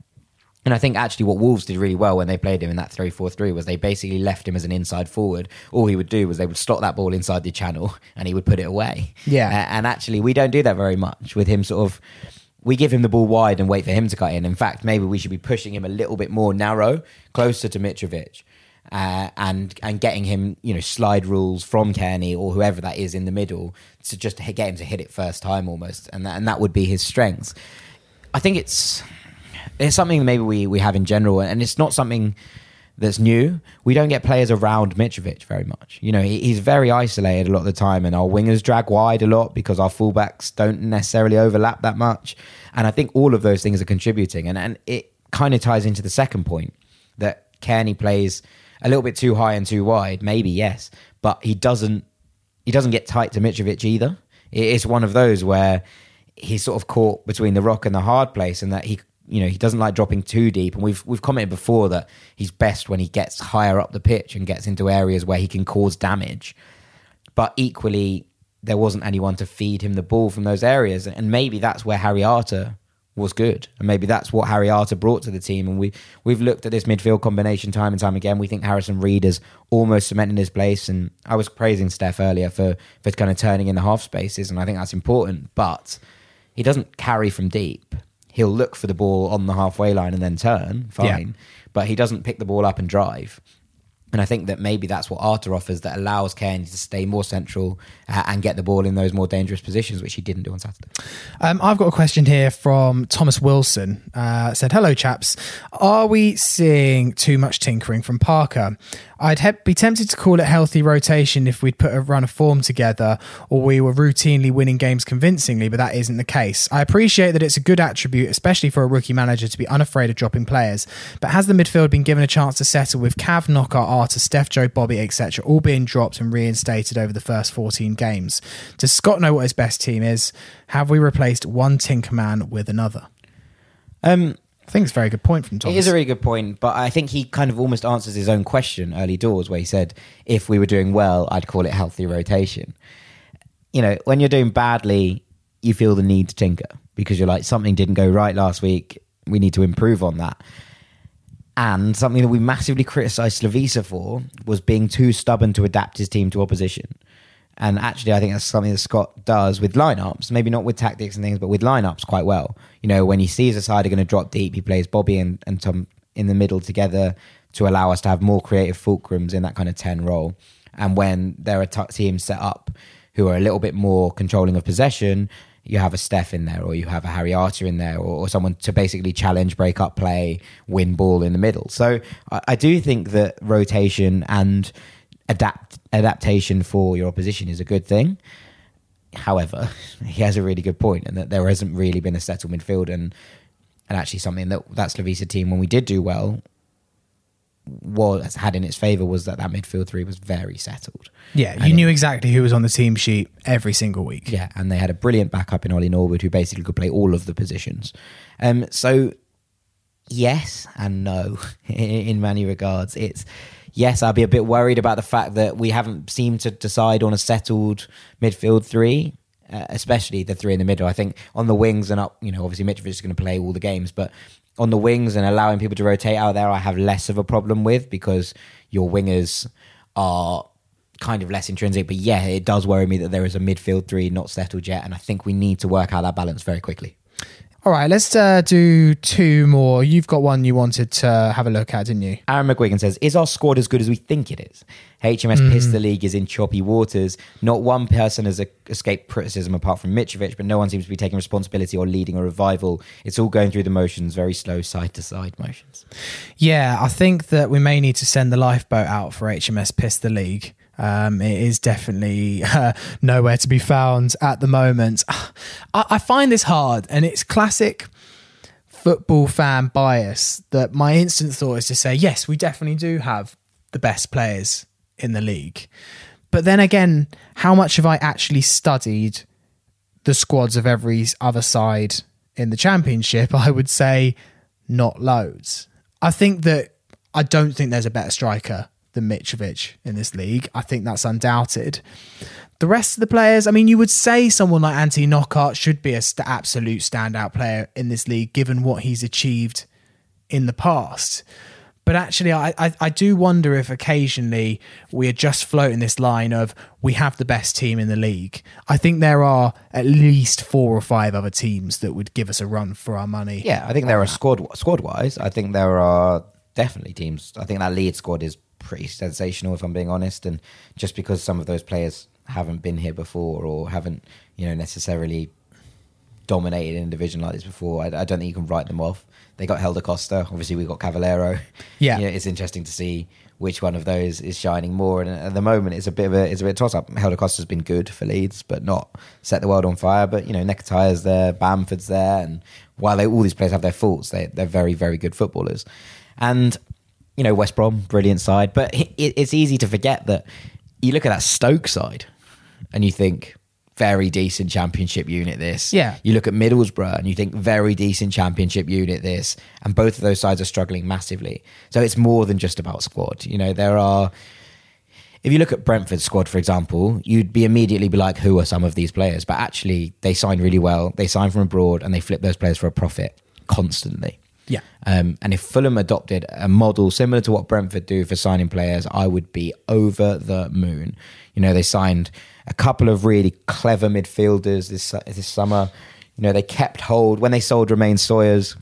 And I think actually what Wolves did really well when they played him in that 3 4 3 was they basically left him as an inside forward. All he would do was they would slot that ball inside the channel and he would put it away. Yeah. And actually, we don't do that very much with him sort of. We give him the ball wide and wait for him to cut in. In fact, maybe we should be pushing him a little bit more narrow, closer to Mitrovic. Uh, and and getting him, you know, slide rules from Cairney or whoever that is in the middle to just get him to hit it first time almost, and that, and that would be his strengths. I think it's it's something maybe we, we have in general, and it's not something that's new. We don't get players around Mitrovic very much. You know, he, he's very isolated a lot of the time, and our wingers drag wide a lot because our fullbacks don't necessarily overlap that much. And I think all of those things are contributing, and, and it kind of ties into the second point that Cairney plays a little bit too high and too wide. Maybe yes, but he doesn't he doesn't get tight to Mitrovic either. It's one of those where he's sort of caught between the rock and the hard place, and that he, you know, he doesn't like dropping too deep. And we've we've commented before that he's best when he gets higher up the pitch and gets into areas where he can cause damage. But equally, there wasn't anyone to feed him the ball from those areas, and maybe that's where Harry Arter was good, and maybe that's what Harry Arter brought to the team. And we we've looked at this midfield combination time and time again. We think Harrison Reed is almost cementing his place, and I was praising Steph earlier for for kind of turning in the half spaces, and I think that's important. But he doesn't carry from deep. He'll look for the ball on the halfway line and then turn, fine. Yeah. But he doesn't pick the ball up and drive. And I think that maybe that's what Arter offers that allows Cairney to stay more central uh, and get the ball in those more dangerous positions, which he didn't do on Saturday. Um, I've got a question here from Thomas Wilson. Uh, said, "Hello, chaps. Are we seeing too much tinkering from Parker? I'd he- be tempted to call it healthy rotation if we'd put a run of form together, or we were routinely winning games convincingly, but that isn't the case. I appreciate that it's a good attribute, especially for a rookie manager, to be unafraid of dropping players. But has the midfield been given a chance to settle with Cav, Knockaert, Arter, Steph, Joe, Bobby, etc., all being dropped and reinstated over the first 14 games? Does Scott know what his best team is? Have we replaced one Tinkerman with another? Um, I think it's a very good point from Thomas. It is a really good point, but I think he kind of almost answers his own question early doors, where he said, "If we were doing well, I'd call it healthy rotation." You know, when you're doing badly, you feel the need to tinker because you're like something didn't go right last week. We need to improve on that. And something that we massively criticised Slavisa for was being too stubborn to adapt his team to opposition. And actually, I think that's something that Scott does with lineups, maybe not with tactics and things, but with lineups quite well. You know, when he sees a side are going to drop deep, he plays Bobby and, and Tom in the middle together to allow us to have more creative fulcrums in that kind of 10 role. And when there are t- teams set up who are a little bit more controlling of possession, you have a Steph in there, or you have a Harry Arter in there, or, or someone to basically challenge, break up play, win ball in the middle. So I, I do think that rotation and adapt adaptation for your opposition is a good thing. However, he has a really good point, and that there hasn't really been a settled midfield, and and actually something that that Slavisa team, when we did do well, was had in its favour was that that midfield three was very settled. Yeah, And you it- knew exactly who was on the team sheet every single week. Yeah, and they had a brilliant backup in Ollie Norwood who basically could play all of the positions. Um, so yes and no in many regards. It's yes, I'd be a bit worried about the fact that we haven't seemed to decide on a settled midfield three. Uh, especially the three in the middle. I think on the wings and up, you know, obviously Mitrovic is going to play all the games, but on the wings and allowing people to rotate out there, I have less of a problem with because your wingers are kind of less intrinsic. But yeah, it does worry me that there is a midfield three not settled yet, and I think we need to work out that balance very quickly. All right, let's uh, do two more. You've got one you wanted to have a look at, didn't you? Aaron McGuigan says, Is our squad as good as we think it is? HMS Piss the League is in choppy waters. Not one person has escaped criticism apart from Mitrovic, but no one seems to be taking responsibility or leading a revival. It's all going through the motions, very slow side to side motions. Yeah, I think that we may need to send the lifeboat out for HMS Piss the League. Um, it is definitely uh, nowhere to be found at the moment. I, I find this hard, and it's classic football fan bias that my instant thought is to say, yes, we definitely do have the best players in the league. But then again, how much have I actually studied the squads of every other side in the championship? I would say not loads. I think that I don't think there's a better striker than Mitrovic in this league. I think that's undoubted. The rest of the players, I mean, you would say someone like Anthony Knockaert should be a st- absolute standout player in this league, given what he's achieved in the past. But actually, I, I, I do wonder if occasionally we are just floating this line of we have the best team in the league. I think there are at least four or five other teams that would give us a run for our money. Yeah, I think there are squad squad wise. I think there are definitely teams. I think that lead squad is pretty sensational, if I'm being honest. And just because some of those players haven't been here before or haven't, you know, necessarily dominated in a division like this before, I, I don't think you can write them off. They got Helder Costa. Obviously, we got Cavaleiro. Yeah. You know, it's interesting to see which one of those is shining more. And at the moment, it's a bit of a it's a bit toss up. Helder Costa's been good for Leeds, but not set the world on fire. But you know, Nketiah's there, Bamford's there, and while they, all these players have their faults, they they're very very good footballers. And you know, West Brom, brilliant side, but it, it's easy to forget that you look at that Stoke side, and you think very decent championship unit this. Yeah. You look at Middlesbrough and you think very decent championship unit this, and both of those sides are struggling massively. So it's more than just about squad. You know, there are. If you look at Brentford's squad, for example, you'd be immediately be like, who are some of these players? But actually, they sign really well. They sign from abroad and they flip those players for a profit constantly. Yeah. Um, and if Fulham adopted a model similar to what Brentford do for signing players, I would be over the moon. You know, they signed a couple of really clever midfielders this this summer. You know, they kept hold when they sold Romaine Sawyers.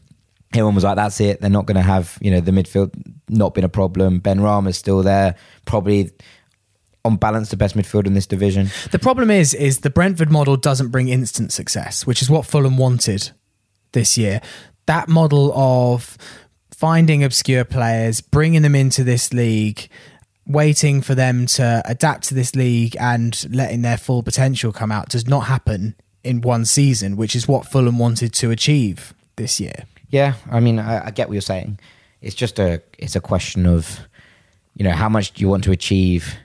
everyone was like, "That's it. They're not going to have you know the midfield not been a problem." Benrahma's still there, probably on balance the best midfield in this division. The problem is, is the Brentford model doesn't bring instant success, which is what Fulham wanted this year. That model of finding obscure players, bringing them into this league, waiting for them to adapt to this league and letting their full potential come out does not happen in one season, which is what Fulham wanted to achieve this year. Yeah, I mean, I, I get what you're saying. It's just a it's a question of you know how much do you want to achieve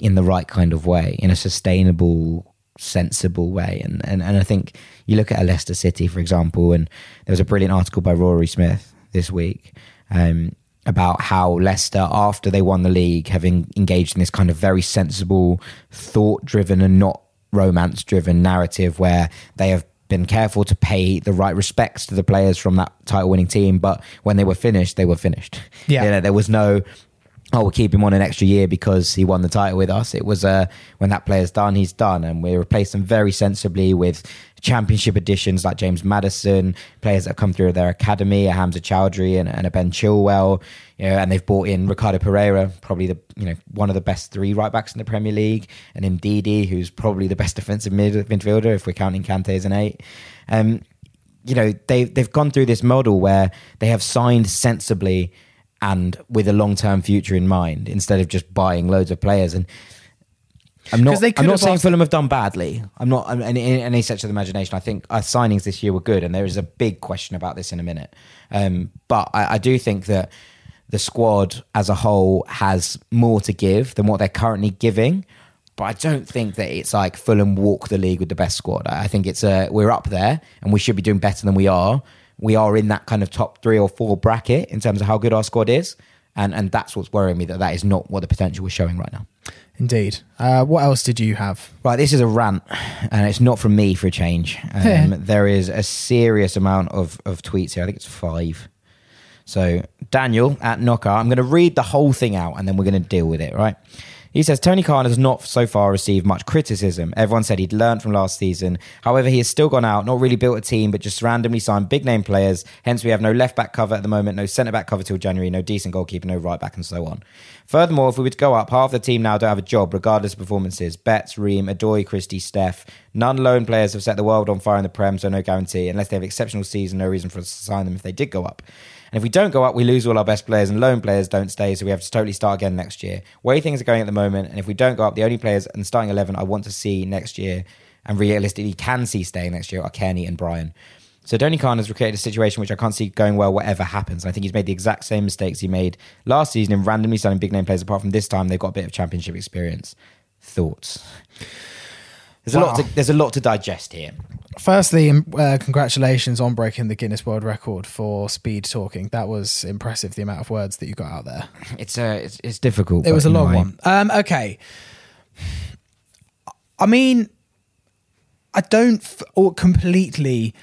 in the right kind of way, in a sustainable, sensible way. And, and, and I think you look at a Leicester City, for example, and there was a brilliant article by Rory Smith this week um, about how Leicester, after they won the league, having engaged in this kind of very sensible, thought driven, and not romance driven narrative where they have been careful to pay the right respects to the players from that title winning team, but when they were finished, they were finished. Yeah. You know, there was no oh, we'll keep him on an extra year because he won the title with us. It was uh, when that player's done, he's done. And we replaced him very sensibly with championship additions like James Maddison, players that come through their academy, a Hamza Choudhury and, and a Ben Chilwell. You know, and they've brought in Ricardo Pereira, probably the you know one of the best three right backs in the Premier League, and Ndidi, who's probably the best defensive mid- midfielder if we're counting Kante as an eight. Um, you know, they they've gone through this model where they have signed sensibly and with a long term future in mind instead of just buying loads of players. And I'm not. I'm not saying Fulham have done badly. I'm not. I'm, in, in any stretch of the imagination. I think our signings this year were good, and there is a big question about this in a minute. Um, but I, I do think that the squad as a whole has more to give than what they're currently giving. But I don't think that it's like Fulham walk the league with the best squad. I think it's uh, we're up there, and we should be doing better than we are. We are in that kind of top three or four bracket in terms of how good our squad is, and and that's what's worrying me that that is not what the potential we're showing right now. Indeed. Uh, what else did you have? Right, this is a rant, and it's not from me for a change. Um, there is a serious amount of, of tweets here. I think it's five. So, Daniel at Knocker, I'm going to read the whole thing out and then we're going to deal with it, right? He says Tony Khan has not so far received much criticism. Everyone said he'd learned from last season. However, he has still gone out, not really built a team, but just randomly signed big name players. Hence, we have no left back cover at the moment, no centre back cover till January, no decent goalkeeper, no right back, and so on. Furthermore, if we were to go up, half the team now don't have a job, regardless of performances. Betts, Ream, Odoi, Christie, Steph. None lone players have set the world on fire in the Prem, so no guarantee. Unless they have exceptional season, no reason for us to sign them if they did go up. And if we don't go up, we lose all our best players, and loan players don't stay, so we have to totally start again next year. Way things are going at the moment, and if we don't go up, the only players in starting 11 I want to see next year, and realistically can see staying next year, are Cairney and Bryan. So Tony Khan has created a situation which I can't see going well whatever happens. And I think he's made the exact same mistakes he made last season in randomly signing big name players. Apart from this time, they've got a bit of championship experience. Thoughts? There's a lot. To, there's a lot to digest here. Firstly, um, uh, congratulations on breaking the Guinness World Record for speed talking. That was impressive, the amount of words that you got out there. It's uh, it's, it's difficult. It was a long one. Um, okay. I mean, I don't f- or completely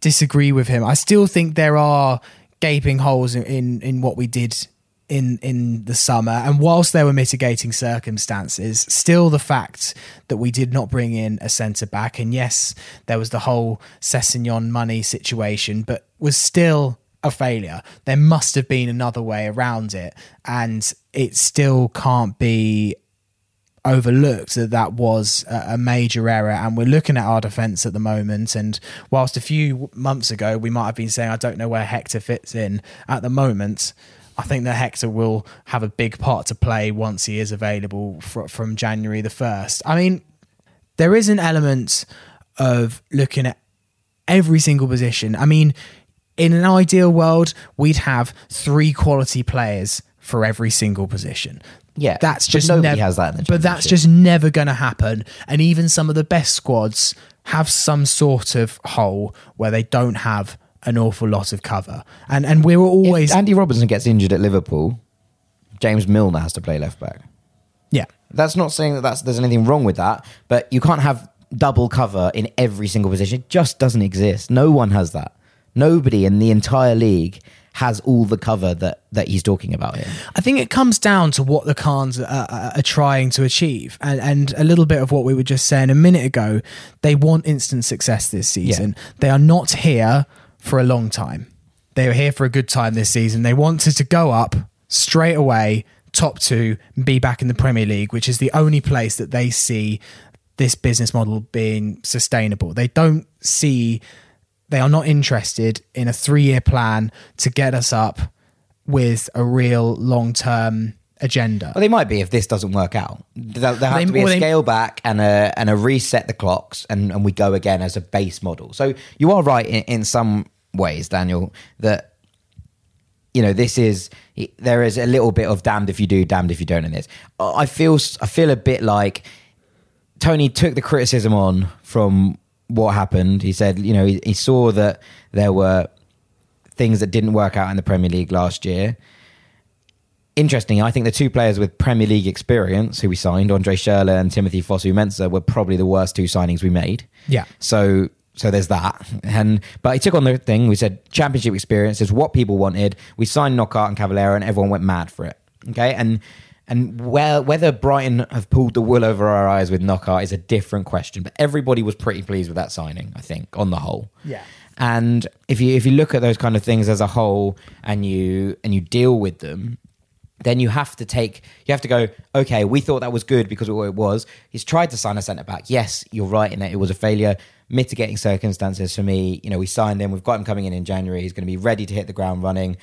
disagree with him. I still think there are gaping holes in, in, in what we did in in the summer. And whilst there were mitigating circumstances, still the fact that we did not bring in a centre back, and yes, there was the whole Sessegnon money situation, but was still a failure. There must have been another way around it, and it still can't be overlooked that that was a major error and we're looking at our defence at the moment and whilst a few months ago we might have been saying I don't know where Hector fits in at the moment I think that Hector will have a big part to play once he is available fr- from January the 1st I mean there is an element of looking at every single position. I mean, in an ideal world, we'd have three quality players for every single position. Yeah, that's just nobody nev- has that in the but that's just never going to happen. And even some of the best squads have some sort of hole where they don't have an awful lot of cover. And and we're always If Andy Robertson gets injured at Liverpool, James Milner has to play left back. yeah. That's not saying that that's, there's anything wrong with that, but you can't have double cover in every single position. It just doesn't exist. No one has that. Nobody in the entire league has all the cover that, that he's talking about here. I think it comes down to what the Khans are, are, are trying to achieve, and and a little bit of what we were just saying a minute ago. They want instant success this season. They are not here for a long time. They were here for a good time this season. They wanted to go up straight away, top two, and be back in the Premier League, which is the only place that they see this business model being sustainable. They don't see, they are not interested in a three year plan to get us up with a real long term agenda. Well, they might be if this doesn't work out. There'll, there'll have They- to be a well, they- scale back and a and a reset the clocks, and, and we go again as a base model. So you are right in, in some ways, Daniel, that you know this is there is a little bit of damned if you do, damned if you don't in this. I feel I feel a bit like Tony took the criticism on from what happened. He said, you know, he, he saw that there were things that didn't work out in the Premier League last year. Interesting, I think the two players with Premier League experience who we signed, Andre Schürrle and Timothy Fosu-Mensah, were probably the worst two signings we made. Yeah. So so there's that. And but he took on the thing. We said championship experience is what people wanted. We signed Knockaert and Cavaleiro, and everyone went mad for it. Okay, and and where, whether Brighton have pulled the wool over our eyes with Knockaert is a different question. But everybody was pretty pleased with that signing. I think on the whole. Yeah. And if you if you look at those kind of things as a whole, and you and you deal with them, then you have to take you have to go okay we thought that was good because of what it was. He's tried to sign a centre back. Yes you're right in that it was a failure. Mitigating circumstances for me you know we signed him. We've got him coming in in january. He's going to be ready to hit the ground running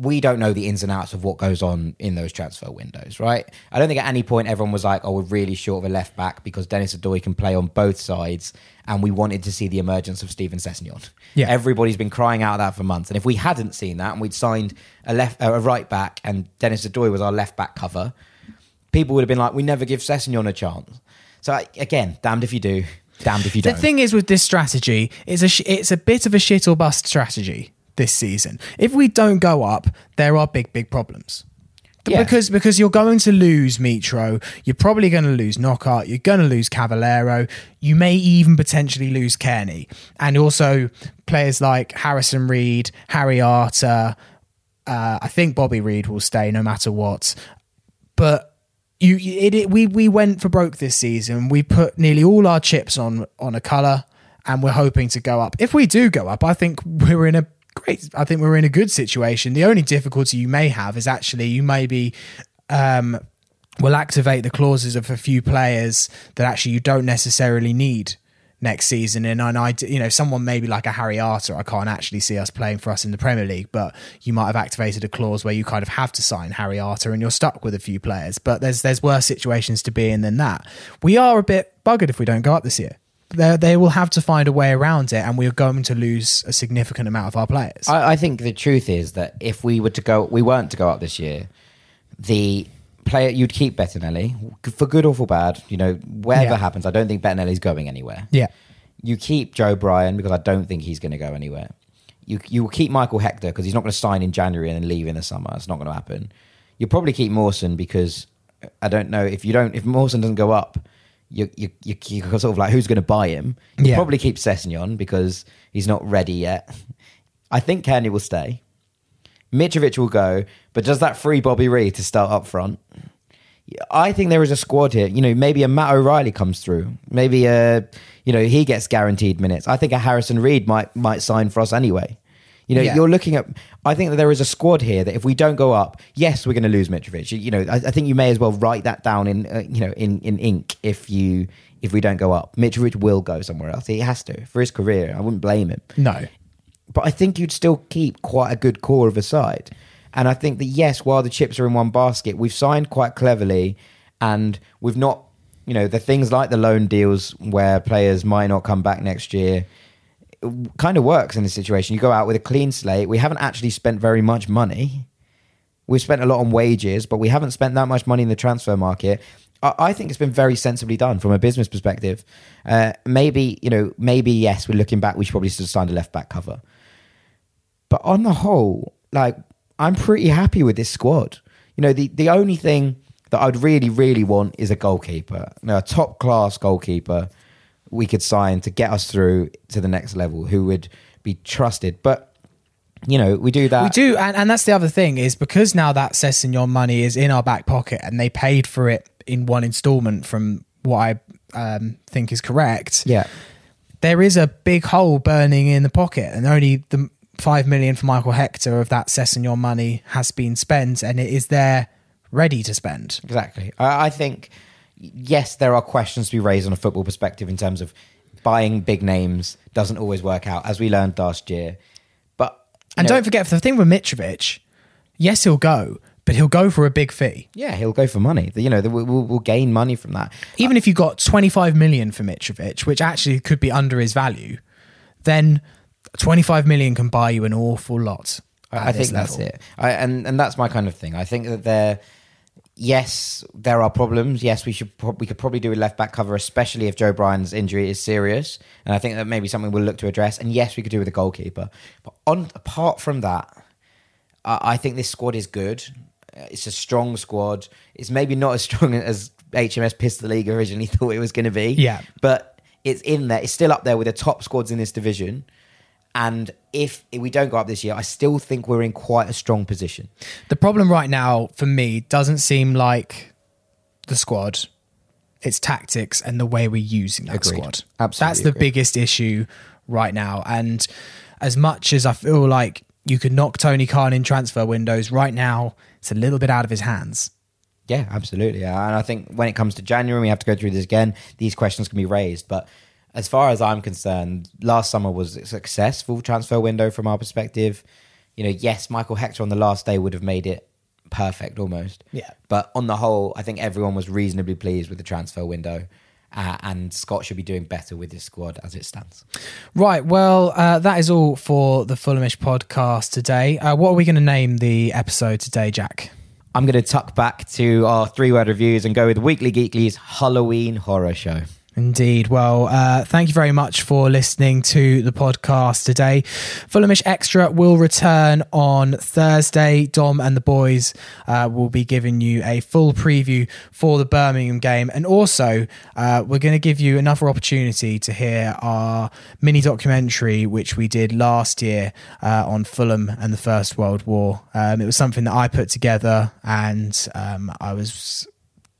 we don't know the ins and outs of what goes on in those transfer windows, right? I don't think at any point everyone was like, "Oh, we're really short of a left back because Dennis Odoi can play on both sides," and we wanted to see the emergence of Steven Sessegnon. Yeah. everybody's been crying out that for months, and if we hadn't seen that and we'd signed a left, uh, a right back, and Dennis Odoi was our left back cover, people would have been like, "We never give Sessegnon a chance." So I- again, damned if you do, damned if you don't. The thing is with this strategy, it's a sh- it's a bit of a shit or bust strategy this season. If we don't go up, there are big big problems. Yeah. Because because you're going to lose Mitro, you're probably going to lose Knockaert, you're going to lose Cavaleiro, you may even potentially lose Cairney, and also players like Harrison Reed, Harry Arter. Uh, I think Bobby Reid will stay no matter what, but you it, it we we went for broke this season. We put nearly all our chips on on a color, and we're hoping to go up. If we do go up, I think we're in a great. I think we're in a good situation. The only difficulty you may have is actually you may be. Um, will activate the clauses of a few players that actually you don't necessarily need next season. And, and I, you know, someone maybe like a Harry Arter, I can't actually see us playing for us in the Premier League, but you might have activated a clause where you kind of have to sign Harry Arter and you're stuck with a few players. But there's there's worse situations to be in than that. We are a bit buggered if we don't go up this year. They they will have to find a way around it, and we are going to lose a significant amount of our players. I, I think the truth is that if we were to go, we weren't to go up this year. The player you'd keep Bettinelli for good or for bad. You know, whatever Yeah. happens, I don't think Bettinelli's going anywhere. yeah, You keep Joe Bryan because I don't think he's going to go anywhere. You you will keep Michael Hector because he's not going to sign in January and then leave in the summer. It's not going to happen. You'll probably keep Mawson because I don't know if you don't if Mawson doesn't go up. You you you you're sort of like who's going to buy him? You Yeah. probably keep Sessegnon because he's not ready yet. I think Cairney will stay. Mitrovic will go, but does that free Bobby Reid to start up front? I think there is a squad here. You know, maybe a Matt O'Riley comes through. Maybe a, you know, he gets guaranteed minutes. I think a Harrison Reed might might sign for us anyway. You know, Yeah. you're looking at. I think that there is a squad here that if we don't go up, yes, we're going to lose Mitrovic. You, know, I, I think you may as well write that down in, uh, you know, in in ink if you if we don't go up. Mitrovic will go somewhere else. He has to for his career. I wouldn't blame him no, but I think you'd still keep quite a good core of a side. And I think that yes, while the chips are in one basket, we've signed quite cleverly, and we've not, you know, the things like the loan deals where players might not come back next year. Kind of works in this situation. You go out with a clean slate. We haven't actually spent very much money. We've spent a lot on wages, but we haven't spent that much money in the transfer market. I, think it's been very sensibly done from a business perspective. Uh, maybe you know, maybe yes, we're looking back. We should probably still signed a left back cover. But on the whole, like I'm pretty happy with this squad. You know, the the only thing that I'd really, really want is a goalkeeper, you know, a top class goalkeeper we could sign to get us through to the next level, who would be trusted. But you know, we do that. We do, and, and that's the other thing is because now that Sessegnon money is in our back pocket and they paid for it in one installment from what I um, think is correct. Yeah, there is a big hole burning in the pocket, and only the five million for Michael Hector of that Sessegnon money has been spent, and it is there ready to spend. Exactly. I, I think, yes, there are questions to be raised on a football perspective in terms of buying big names doesn't always work out, as we learned last year. But And know, don't forget the thing with Mitrovic, yes, he'll go, but he'll go for a big fee. yeah, he'll go for money. You know, we'll, we'll we'll gain money from that. Even if you got 25 million for Mitrovic, which actually could be under his value, then 25 million can buy you an awful lot. I, I think that's it. I, and and that's my kind of thing. I think that there, yes, there are problems. Yes, we should prob- we could probably do a left back cover, especially if Joe Bryan's injury is serious. And I think that maybe something we'll look to address. And yes, we could do with a goalkeeper. But on apart from that, I, I think this squad is good. It's a strong squad. It's maybe not as strong as HMS Piss the League originally thought it was going to be. Yeah. but it's in there. It's still up there with the top squads in this division. And if we don't go up this year, I still think we're in quite a strong position. The problem right now for me doesn't seem like the squad. It's tactics and the way we're using that Agreed. squad. Absolutely That's the agreed. biggest issue right now. And as much as I feel like you could knock Tony Khan in transfer windows, right now it's a little bit out of his hands. Yeah, absolutely. And I think when it comes to January, we have to go through this again. These questions can be raised. But as far as I'm concerned, last summer was a successful transfer window from our perspective. You know, yes, Michael Hector on the last day would have made it perfect almost. Yeah. But on the whole, I think everyone was reasonably pleased with the transfer window. Uh, and Scott should be doing better with his squad as it stands. Right. Well, uh, that is all for the Fulhamish podcast today. Uh, what are we going to name the episode today, Jack? I'm going to tuck back to our three word reviews and go with Weekly Geekly's Hulloween horror show. Indeed. Well, uh, thank you very much for listening to the podcast today. Fulhamish Extra will return on Thursday. Dom and the boys uh, will be giving you a full preview for the Birmingham game. And also, uh, we're going to give you another opportunity to hear our mini documentary, which we did last year uh, on Fulham and the First World War. Um, it was something that I put together, and um, I was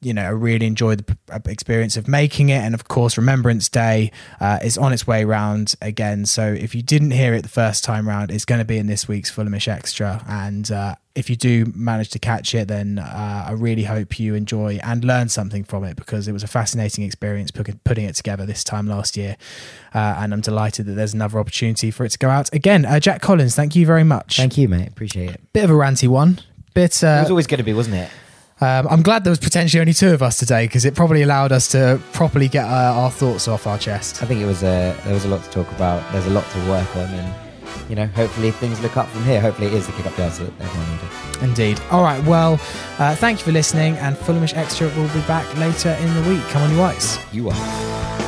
you know, I really enjoyed the p- experience of making it. And of course, Remembrance Day uh, is on its way round again. So if you didn't hear it the first time round, it's going to be in this week's Fulhamish Extra. And uh, if you do manage to catch it, then uh, I really hope you enjoy and learn something from it because it was a fascinating experience put- putting it together this time last year. Uh, and I'm delighted that there's another opportunity for it to go out again. Uh, Jack Collins, thank you very much. Thank you, mate. Appreciate it. Bit of a ranty one. Bit, It uh, was always going to be, wasn't it? Um, I'm glad there was potentially only two of us today because it probably allowed us to properly get uh, our thoughts off our chest. I think it was a there was a lot to talk about. There's a lot to work on, and you know, hopefully things look up from here. Hopefully, it is the kick up the arse that everyone needed. Indeed. All right. Well, uh, thank you for listening, and Fulhamish Extra will be back later in the week. Come on, you whites. You are.